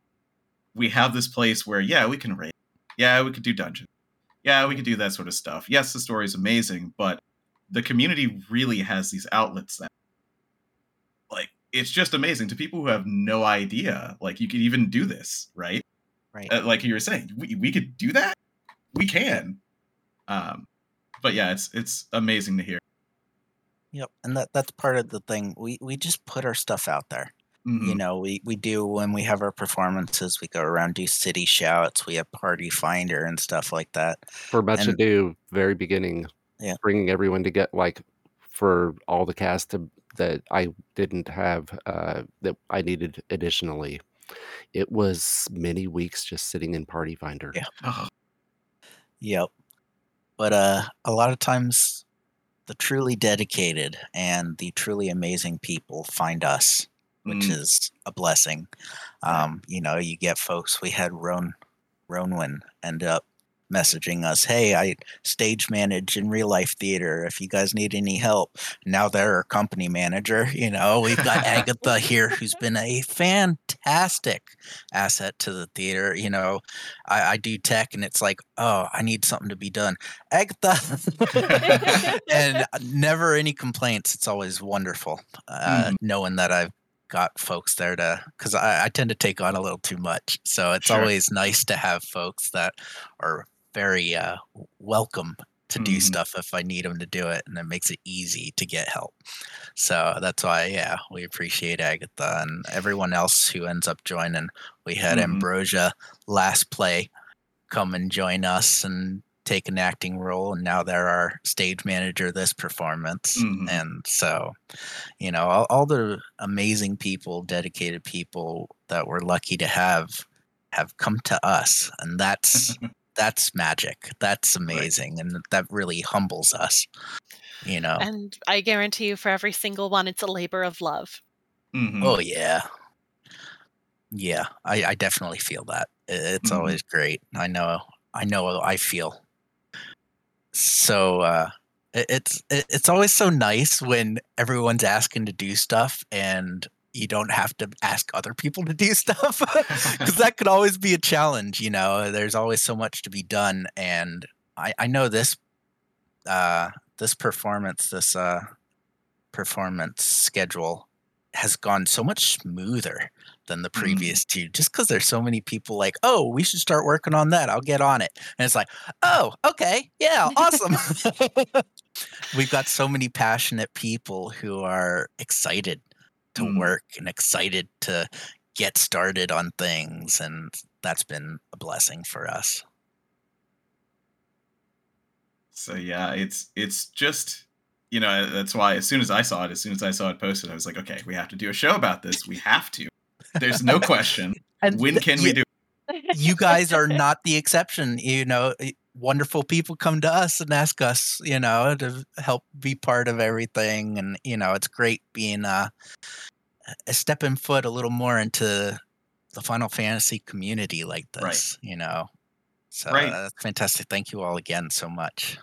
we have this place where yeah we can raid, yeah we could do dungeons, yeah we could do that sort of stuff. Yes, the story is amazing, but the community really has these outlets that like it's just amazing to people who have no idea like you could even do this right Right. uh, like you were saying we, we could do that we can um but yeah it's it's amazing to hear Yep. And that that's part of the thing. We we just put our stuff out there. Mhm. You know, we we do when we have our performances, we go around do city shouts, we have party finder and stuff like that. For much And- ado, very beginning, Yeah. bringing everyone to get like for all the cast to, that I didn't have uh, that I needed additionally. It was many weeks just sitting in Party Finder. Yeah. Oh, Yep. But uh a lot of times the truly dedicated and the truly amazing people find us, which mm, is a blessing. Um, you know, you get folks we had Ron Ronwin end up messaging us, "Hey, I stage manage in real life theater. If you guys need any help." Now they're our company manager. You know, we've got Agatha here, who's been a fantastic asset to the theater. You know, I, I do tech, and it's like, oh, I need something to be done, Agatha, and never any complaints. It's always wonderful uh, Mhm. knowing that I've got folks there to because I, I tend to take on a little too much. So it's Sure. always nice to have folks that are very uh, welcome to do Mhm. stuff if I need them to do it, and it makes it easy to get help. So that's why, yeah, we appreciate Agatha and everyone else who ends up joining. We had Mhm. Ambrosia last play come and join us and take an acting role, and now they're our stage manager this performance. Mhm. And so, you know, all, all the amazing people, dedicated people that we're lucky to have have come to us, and that's that's magic. That's amazing, and that really humbles us. You know. And I guarantee you, for every single one, it's a labor of love. Mhm. Oh yeah, yeah. I, I definitely feel that. I- It's Mhm. always great. I know. I know. I feel. So uh, it- it's it- it's always so nice when everyone's asking to do stuff and you don't have to ask other people to do stuff because that could always be a challenge. You know, there's always so much to be done, and I I know this uh this performance this uh performance schedule has gone so much smoother than the Mm. previous two just because there's so many people like oh we should start working on that i'll get on it and it's like oh okay yeah awesome we've got so many passionate people who are excited to Mm. work and excited to get started on things and that's been a blessing for us So yeah, it's it's just you know that's why as soon as I saw it, as soon as I saw it posted, I was like, okay, we have to do a show about this. We have to. There's no question. and When can you- we do? you guys are not the exception. You know, eh, wonderful people come to us and ask us, you know, to help be part of everything. And, you know, it's great being uh, a stepping foot a little more into the Final Fantasy community like Right. this, you know. So Right. uh, that's fantastic. Thank you all again so much.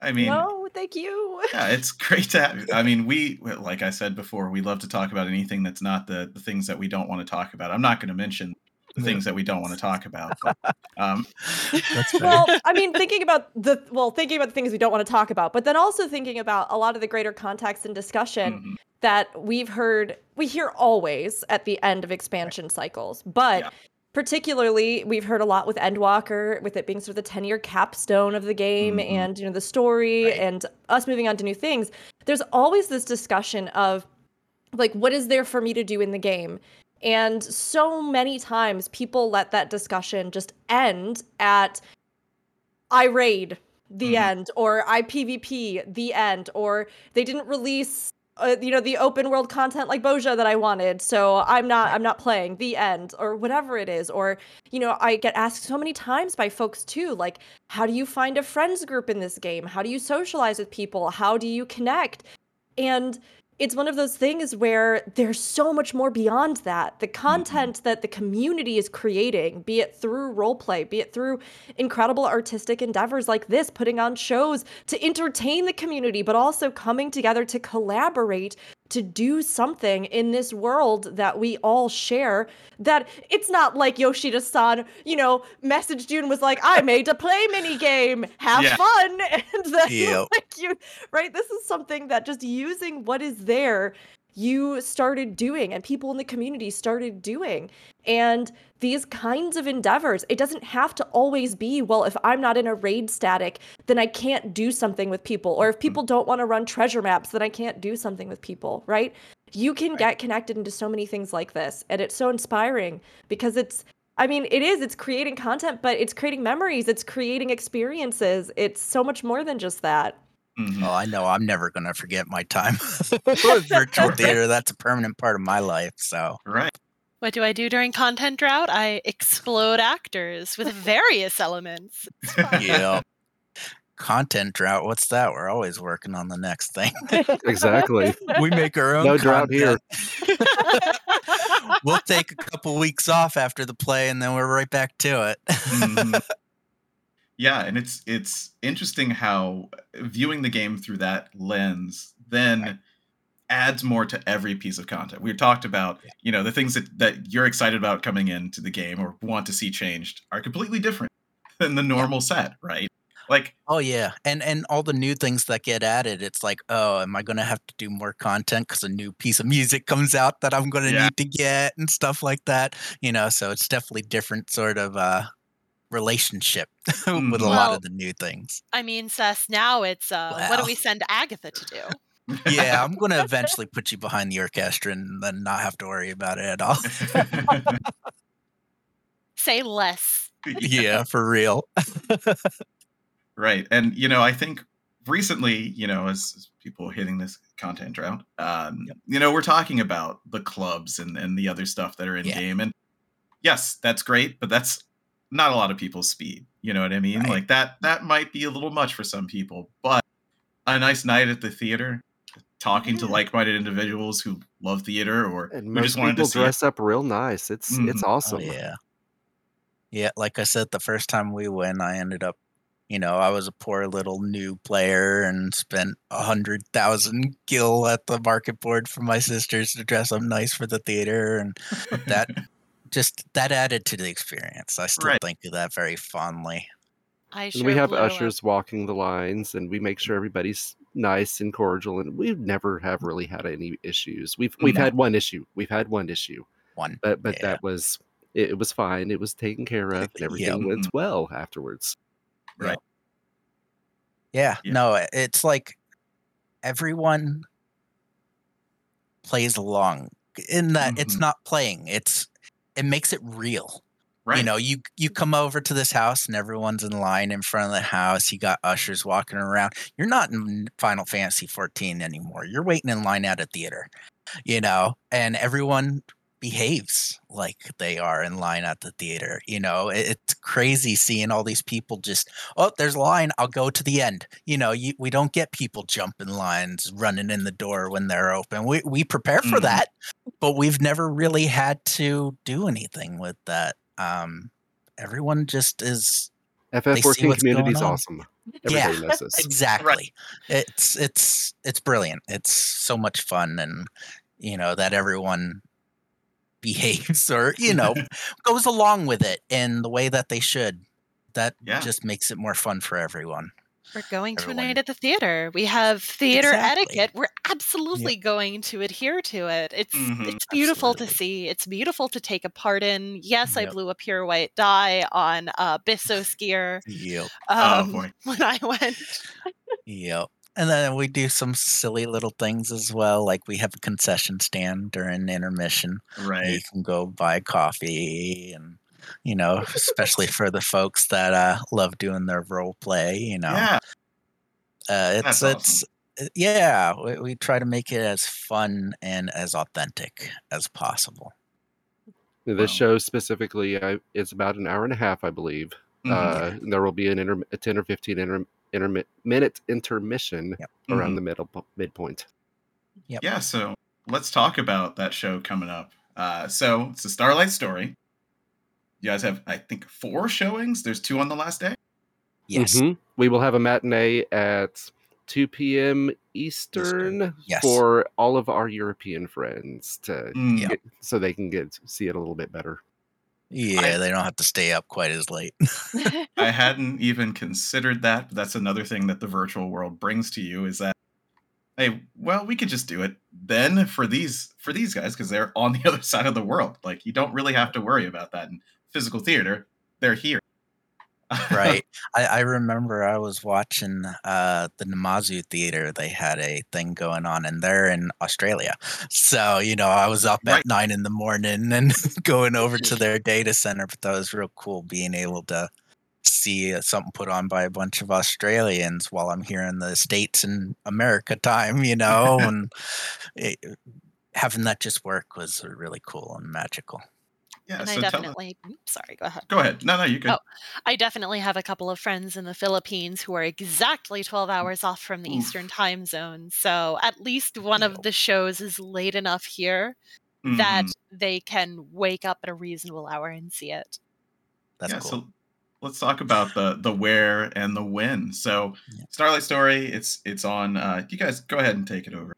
I mean, no, thank you. yeah, it's great to have. I mean, we like I said before, we love to talk about anything that's not the the things that we don't want to talk about. I'm not going to mention the things that we don't want to talk about. But, um, well, I mean, thinking about the well, thinking about the things we don't want to talk about, but then also thinking about a lot of the greater context and discussion mhm. that we've heard, we hear always at the end of expansion cycles, but Yeah. Particularly we've heard a lot with Endwalker, with it being sort of the 10 year capstone of the game Mhm. and, you know, the story Right. and us moving on to new things. There's always this discussion of, like, what is there for me to do in the game? And so many times people let that discussion just end at I raid the Mhm. end or I PvP the end or they didn't release uh, you know the open world content like Bozja that I wanted. So I'm not I'm not playing the end or whatever it is. Or you know I get asked so many times by folks too like how do you find a friends group in this game? How do you socialize with people? How do you connect? And it's one of those things where there's so much more beyond that. The mm-hmm. content that the community is creating, be it through roleplay, be it through incredible artistic endeavors like this, putting on shows to entertain the community, but also coming together to collaborate to do something in this world that we all share. That it's not like Yoshida san, you know, messaged you and was like, I made a play mini game, have Yeah. fun. And then, Yep. like, you, right? This is something that just using what is there, you started doing and people in the community started doing. And these kinds of endeavors, it doesn't have to always be, well, if I'm not in a raid static, then I can't do something with people. Or if people don't want to run treasure maps, then I can't do something with people, right? You can Right. get connected into so many things like this. And it's so inspiring because it's, I mean, it is, it's creating content, but it's creating memories, it's creating experiences. It's so much more than just that. Mhm. Oh, I know. I'm never going to forget my time with virtual theater. That's a permanent part of my life. So, Right. What do I do during content drought? I explode actors with various elements. Yeah. Content drought. What's that? We're always working on the next thing. Exactly. we make our own. No drought here. we'll take a couple weeks off after the play, and then we're right back to it. Mhm. Yeah, and it's it's interesting how viewing the game through that lens then adds more to every piece of content. We talked about, you know, the things that, that you're excited about coming into the game or want to see changed are completely different than the normal set, right? Like Oh yeah, and and all the new things that get added, it's like, oh, am I gonna have to do more content because a new piece of music comes out that I'm gonna Yeah. need to get and stuff like that. You know, so it's definitely different sort of uh relationship with a lot of the new things. I mean, Sess, now it's uh, what do we send Agatha to do? Yeah, I'm gonna eventually put you behind the orchestra and then not have to worry about it at all. Say less. yeah, for real. Right. And, you know, I think recently, you know, as, as people hitting this content drought, um, you know, we're talking about the clubs and, and the other stuff that are in Yeah. game. And yes, that's great, but that's not a lot of people's speed. You know what I mean? Right. Like that, that might be a little much for some people, but a nice night at the theater, talking to like-minded individuals who love theater or And who most just wanted people to see it. dress up real nice. It's it's Mhm. awesome. Oh, yeah. Yeah, like I said, the first time we went, I ended up, you know, I was a poor little new player and spent a hundred thousand gil at the market board for my sisters to dress up nice for the theater, and that just that added to the experience. I still Right. think of that very fondly. I sure And we have blew up. ushers walking the lines, and we make sure everybody's nice and cordial. And we never have really had any issues. We've we've No. had one issue. We've had one issue, One, but but Yeah. that was it, it was fine. It was taken care of, and Yeah. everything went Mhm. well afterwards. Right. yeah, Yeah. no, it's like everyone plays along in that it's Mhm. not playing; it's it makes it real. Right. You know, you you come over to this house and everyone's in line in front of the house. You got ushers walking around. You're not in Final Fantasy 14 anymore. You're waiting in line at a theater. You know, and everyone behaves like they are in line at the theater. You know, It- it's crazy seeing all these people just, oh, there's a line. I'll go to the end. You know, you, we don't get people jumping lines, running in the door when they're open. We we prepare for Mhm. that, but we've never really had to do anything with that. Um, everyone just is see FF14 what's community is awesome. Yeah. Everybody knows this. exactly. It's it's it's brilliant. It's so much fun, and you know that everyone behaves or you know goes along with it in the way that they should. That Yeah. just makes it more fun for everyone. We're going to a night at the theater. We have theater Exactly. etiquette. We're absolutely going to adhere to it. It's Mhm. it's beautiful to see. It's beautiful to take a part in. Yes, I blew a pure white dye on uh, Bisso skier Yep. Oh, um, boy. when I went. Yep. And then we do some silly little things as well, like we have a concession stand during intermission. Right. You can go buy coffee and you know, especially for the folks that uh love doing their role play, you know. Yeah. Uh it's That's it's uh, yeah, we, we try to make it as fun and as authentic as possible. This Wow. show specifically, I, it's about an hour and a half, I believe. Mhm. Uh, there will be an inter- a 10 or 15 inter- intermi- minute intermission Yep. around Mhm. the middle midpoint. Yep. Yeah, so let's talk about that show coming up. Uh, so it's a Starlight Story. You guys have, I think, four showings. There's two on the last day. Yes. Mhm. We will have a matinee at 2 p.m. Eastern, yes. for all of our European friends to Mm, Yep. get, so they can get see it a little bit better. Yeah, they don't have to stay up quite as late. I hadn't even considered that, but that's another thing that the virtual world brings to you is that, hey, well, we could just do it then for these for these guys because they're on the other side of the world. Like you don't really have to worry about that in physical theater. They're here. Right. I, I remember I was watching uh, the Namazu Theater. They had a thing going on, and they're in Australia. So, you know, I was up Right. at nine in the morning and going over to their data center. But that was real cool being able to see uh, something put on by a bunch of Australians while I'm here in the States and America time, you know, and it, having that just work was really cool and magical. Yeah. and so I tell us. definitely, sorry, go ahead. Go ahead. No, no, you can. Oh. I definitely have a couple of friends in the Philippines who are exactly 12 hours off from the Oof. Eastern time zone. So at least one of the shows is late enough here that Mhm. they can wake up at a reasonable hour and see it. That's yeah, cool. so let's talk about the the where and the when. So, Yeah. Starlight Story, it's it's on. Uh, you guys go ahead and take it over.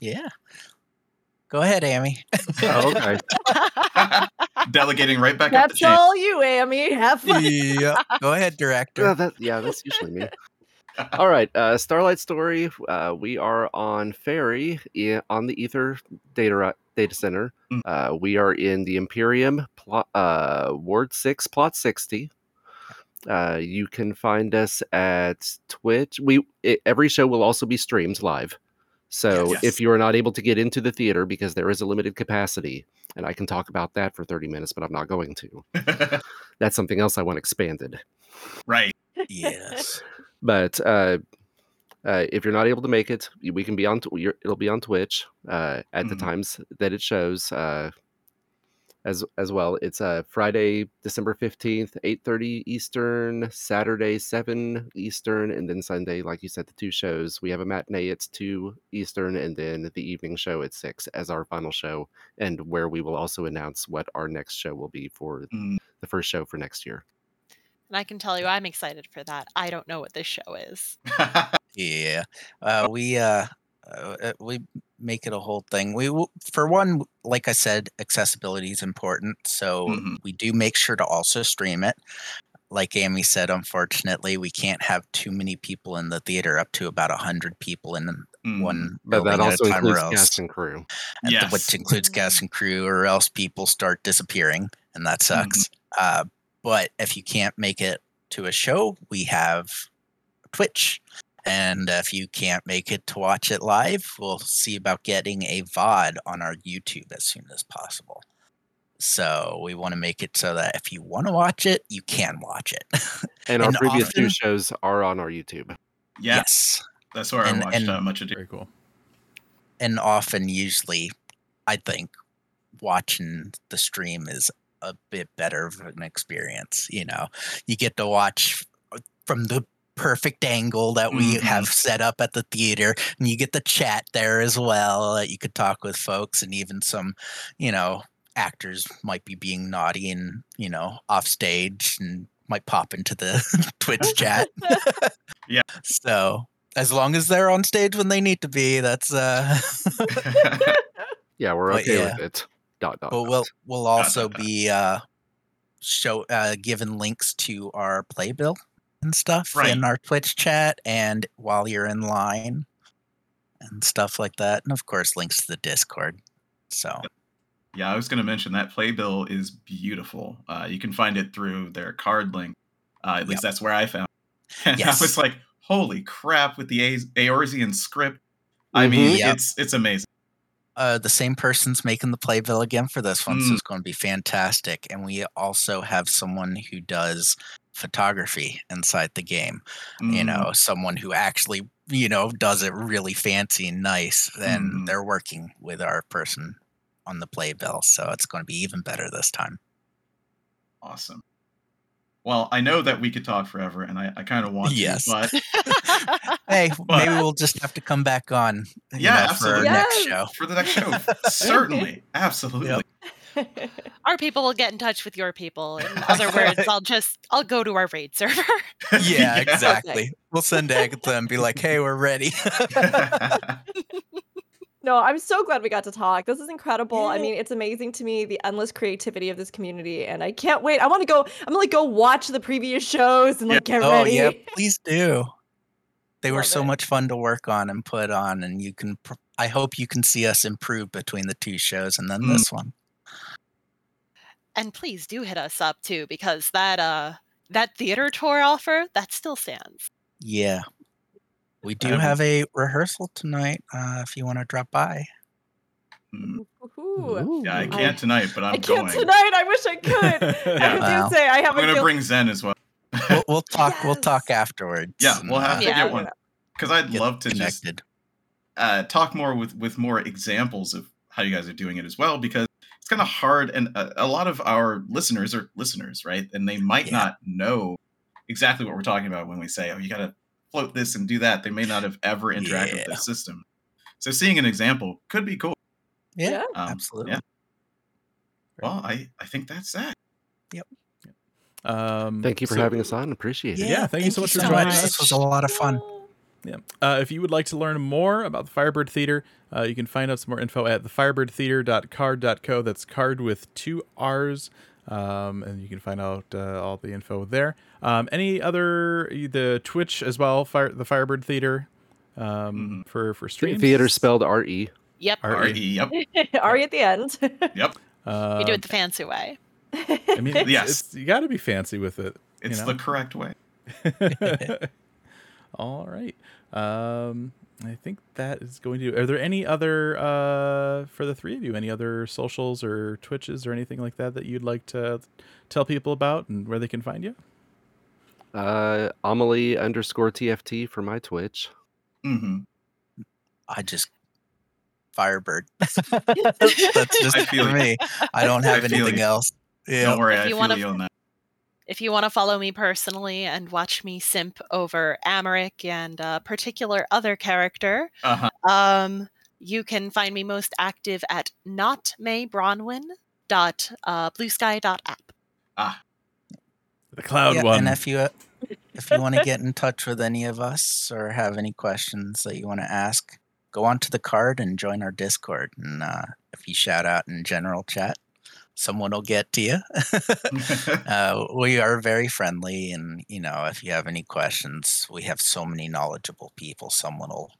Yeah. Go ahead, Amy. Oh, okay. Delegating right back up the That's all you, Amy. Have fun. yeah. Go ahead, Yeah, director. that, yeah, that's usually me. All right, uh, Starlight Story. Uh, we are on Faerie i- on the Aether data data center. Mm. Uh, we are in the Empyreum plot, uh, Ward Six, Plot Sixty. Uh, you can find us at Twitch. We i every show will also be streamed live. So Yes. if you are not able to get into the theater because there is a limited capacity, and I can talk about that for thirty minutes, but I'm not going to. That's something else I want expanded. right. Yes. but uh, uh, if you're not able to make it, we can be on. Tw- you're, it'll be on Twitch uh, at the Mhm. times that it shows. As as well, it's uh, Friday, December fifteenth, eight thirty Eastern. Saturday, seven Eastern, and then Sunday, like you said, the two shows. We have a matinee it's two Eastern, and then the evening show at six as our final show, and where we will also announce what our next show will be for Mm. the first show for next year. And I can tell you, I'm excited for that. I don't know what this show is. Yeah. Uh, we uh, uh, uh, we make it a whole thing. We w- for one, like I said, accessibility is important, so Mhm. we do make sure to also stream it. Like Amy said, unfortunately, we can't have too many people in the theater, up to about hundred people in Mm. one But that building at a also time, or includes else, cast and crew. and th- which includes cast and crew, or else people start disappearing, and that sucks. Uh, but if you can't make it to a show, we have Twitch. And if you can't make it to watch it live, we'll see about getting a VOD on our YouTube as soon as possible. So we want to make it so that if you want to watch it, you can watch it. And our And previous two shows are on our YouTube. Yeah, yes. that's where And- I watched and- uh, much ado. Very cool. And often, usually, I think watching the stream is a bit better of an experience. You know, you get to watch uh, from the perfect angle that we Mhm. have set up at the theater and you get the chat there as well that you could talk with folks and even some you know actors might be being naughty and you know off stage and might pop into the twitch chat Yeah. so as long as they're on stage when they need to be that's uh Yeah, we're okay yeah. with it. Dot dot. but dot. we'll we'll also dot. be uh show uh given links to our playbill and stuff Right. in our twitch chat and while you're in line and stuff like that and of course links to the discord so Yeah, I was going to mention that playbill is beautiful. Uh, you can find it through their carrd link. Uh, at least Yep. that's where I found. it. And Yes. I was like, "Holy crap!" With the A- Eorzean script, I mean, Mhm. Yep. it's it's amazing. uh, the same person's making the playbill again for this one, so Mm. it's going to be fantastic. And we also have someone who does photography inside the game. You Mm, know, someone who actually, you know, does it really fancy and nice. And Mhm. they're working with our person on the playbill, so it's going to be even better this time. awesome. Well, I know that we could talk forever, and I, I kind of want Yes. to, but Hey, But- maybe we'll just have to come back on, you Yeah, know, for our absolutely. next show. for the next show, certainly, absolutely. Our people will get in touch with your people. In other words, I'll just I'll go to our raid server. Yeah, exactly. We'll send Agatha and be like, "Hey, we're ready." No, I'm so glad we got to talk. This is incredible. I mean, it's amazing to me the endless creativity of this community, and I can't wait. I want to go. I'm gonna like go watch the previous shows and like get oh ready. yeah, please do. They were so it. much fun to work on and put on, and you can. pr- I hope you can see us improve between the two shows and then Mm. this one. And please do hit us up too, because that uh that theater tour offer that still stands. Yeah, we do Um, have a rehearsal tonight. Uh, if you want to drop by. Mm, Woohoo. yeah, I I- can't tonight, but I'm I can't going. tonight. I wish I could. Yeah. was Wow. gonna say I I'm a going to guilt- bring Zen as well. We'll, we'll talk. We'll talk afterwards. Yeah, we'll have uh, to get one because I'd get love to just uh, talk more with with more examples of how you guys are doing it as well because it's kind of hard and a, a lot of our listeners are listeners right and they might Yeah. not know exactly what we're talking about when we say oh you got to float this and do that they may not have ever interacted with Yeah. the system so seeing an example could be cool Yeah, Yeah. Um, absolutely. yeah. well i i think that's that yep Um, Thank you for so- having us on. Appreciate it. Yeah, thank you so much for so joining us. This was a lot of fun. Yeah. Uh, if you would like to learn more about the Firebird Theatre, uh, you can find out some more info at thefirebirdtheatre.carrd.co. That's card with two R's. Um, and you can find out uh, all the info there. Um, any other the Twitch as well, Fire, the Firebird Theatre um, for for streams. Theater spelled R E. Yep. R E, yep. Are you at the end? Yep. Uh, we do it the fancy way. I mean, it's, Yes. it's- you got to be fancy with it. you It's know? the correct way. All right. Um, I think that is going to. Are there any other uh, for the three of you? Any other socials or Twitches or anything like that that you'd like to tell people about and where they can find you? Uh, Amelie underscore TFT for my Twitch. hmm I just Firebird. That's just I feel for me. I don't have I anything else. Yeah. Don't worry, If I you feel wanna- you on that. If you want to follow me personally and watch me simp over Amaric and a particular other character, Uh-huh. um, you can find me most active at notmaybronwyn dot uh, bluesky.app. Ah, The cloud Yeah, one. And if you if you want to get in touch with any of us or have any questions that you want to ask, go onto the carrd and join our Discord. And uh, if you shout out in general chat, someone will get to you. uh, we are very friendly, and you know, if you have any questions, we have so many knowledgeable people. Someone will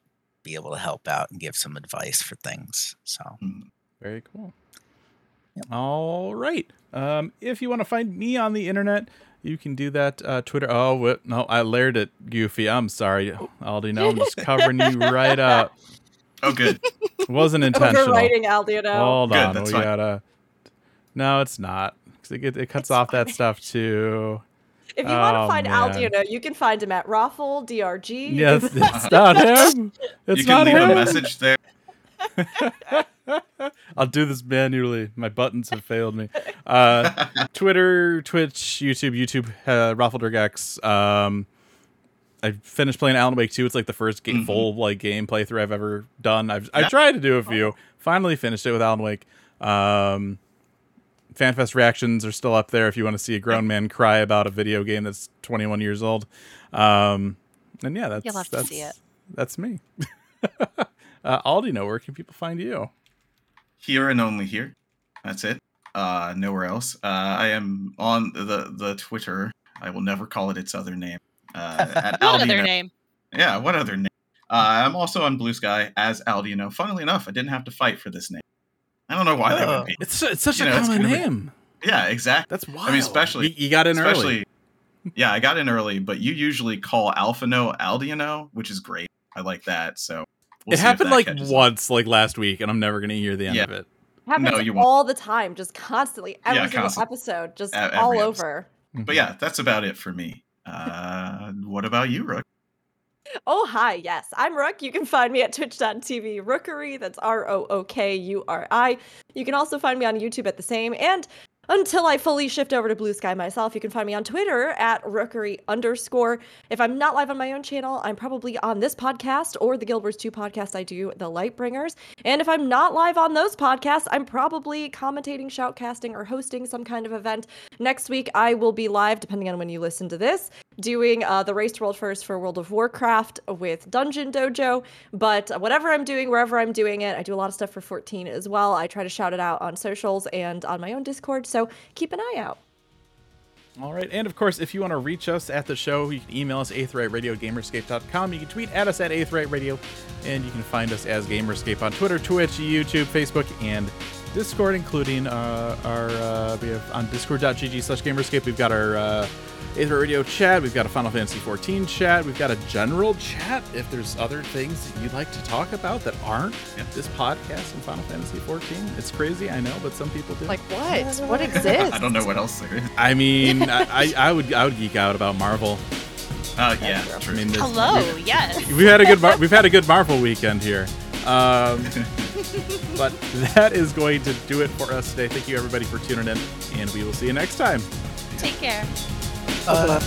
be able to help out and give some advice for things. So Mhm. Very cool. All right. Um, if you want to find me on the internet, you can do that. Uh, Twitter. Oh, what? No, I layered it, Goofy. I'm sorry, Aldi. No, I'm just covering you right up. oh, good. Wasn't intentional. Overwriting Aldino. Hold Good, on. that's we fine. gotta. No, it's not. 'Cause It, get- it cuts It's off that stuff too. If you want Oh, to find man. Aldino, you can find him at Raffle DRG. You Yes, can- it's not him. It's you can not leave him. a message there. I'll do this manually. My buttons have failed me. Uh, Twitter, Twitch, YouTube, YouTube, uh, Raffledurgax. Um, I finished playing Alan Wake 2. It's like the first ga- Mhm. full like game playthrough I've ever done. I've I Yeah. tried to do a few. Finally finished it with Alan Wake. Um, FanFest reactions are still up there if you want to see a grown man cry about a video game that's 21 years old. Um, and yeah, that's You'll have to see it. That's me. uh, Aldi, know where can people find you? here and only here. That's it. Uh, nowhere else. Uh, I am on the the Twitter. I will never call it its other name. Uh, at What other name? Yeah, what other name? Uh, I'm also on Blue Sky as Aldino. Funnily enough, I didn't have to fight for this name. I don't know why that Oh. would be. It's it's such You a know, common kind of a- name. Yeah, exactly. That's wild. I mean, especially you, you got in early. especially. Yeah, I got in early, but you usually call Alphano Aldino, which is great. I like that. So we'll it happened like catches on. once, like last week, and I'm never gonna hear the end Yeah. of it. happens No, you won't. all the time, just constantly, every Yeah, single constant- episode, just every all episode. over. But yeah, that's about it for me. Uh, what about you, Rook? Oh, hi. Yes, I'm Rook. You can find me at twitch.tv rookuri. That's R O O K U R I. You can also find me on YouTube at the same. And until I fully shift over to Blue Sky myself, you can find me on Twitter at rookuri underscore. If I'm not live on my own channel, I'm probably on this podcast or the Guild Wars 2 podcast I do, The Lightbringers. And if I'm not live on those podcasts, I'm probably commentating, shoutcasting, or hosting some kind of event. Next week, I will be live, depending on when you listen to this, doing uh, the Race to World First for World of Warcraft with Dungeon Dojo. But whatever I'm doing, wherever I'm doing it, I do a lot of stuff for 14 as well. I try to shout it out on socials and on my own Discord, so keep an eye out. All right, and of course, if you want to reach us at the show, you can email us aetheryteradio gamerescape.com. You can tweet at us at aetheryteradio, and you can find us as Gamer Escape on Twitter, Twitch, YouTube, Facebook, and Discord, including uh, our uh, we have on discord.gg slash gamerscape. We've got our uh, Aetheryte Radio chat. We've got a Final Fantasy 14 chat. We've got a general chat. If there's other things that you'd like to talk about that aren't this podcast in Final Fantasy 14, it's crazy, I know, but some people do. Like, what? What exists? I don't know what else there is. I mean, I, I, I would I would geek out about Marvel. Uh, yeah, true. I mean, there's- Hello, yes. We've had a good Mar- we've had a good Marvel weekend here. Um, but that is going to do it for us today. Thank you everybody for tuning in, and we will see you next time. Take care. 二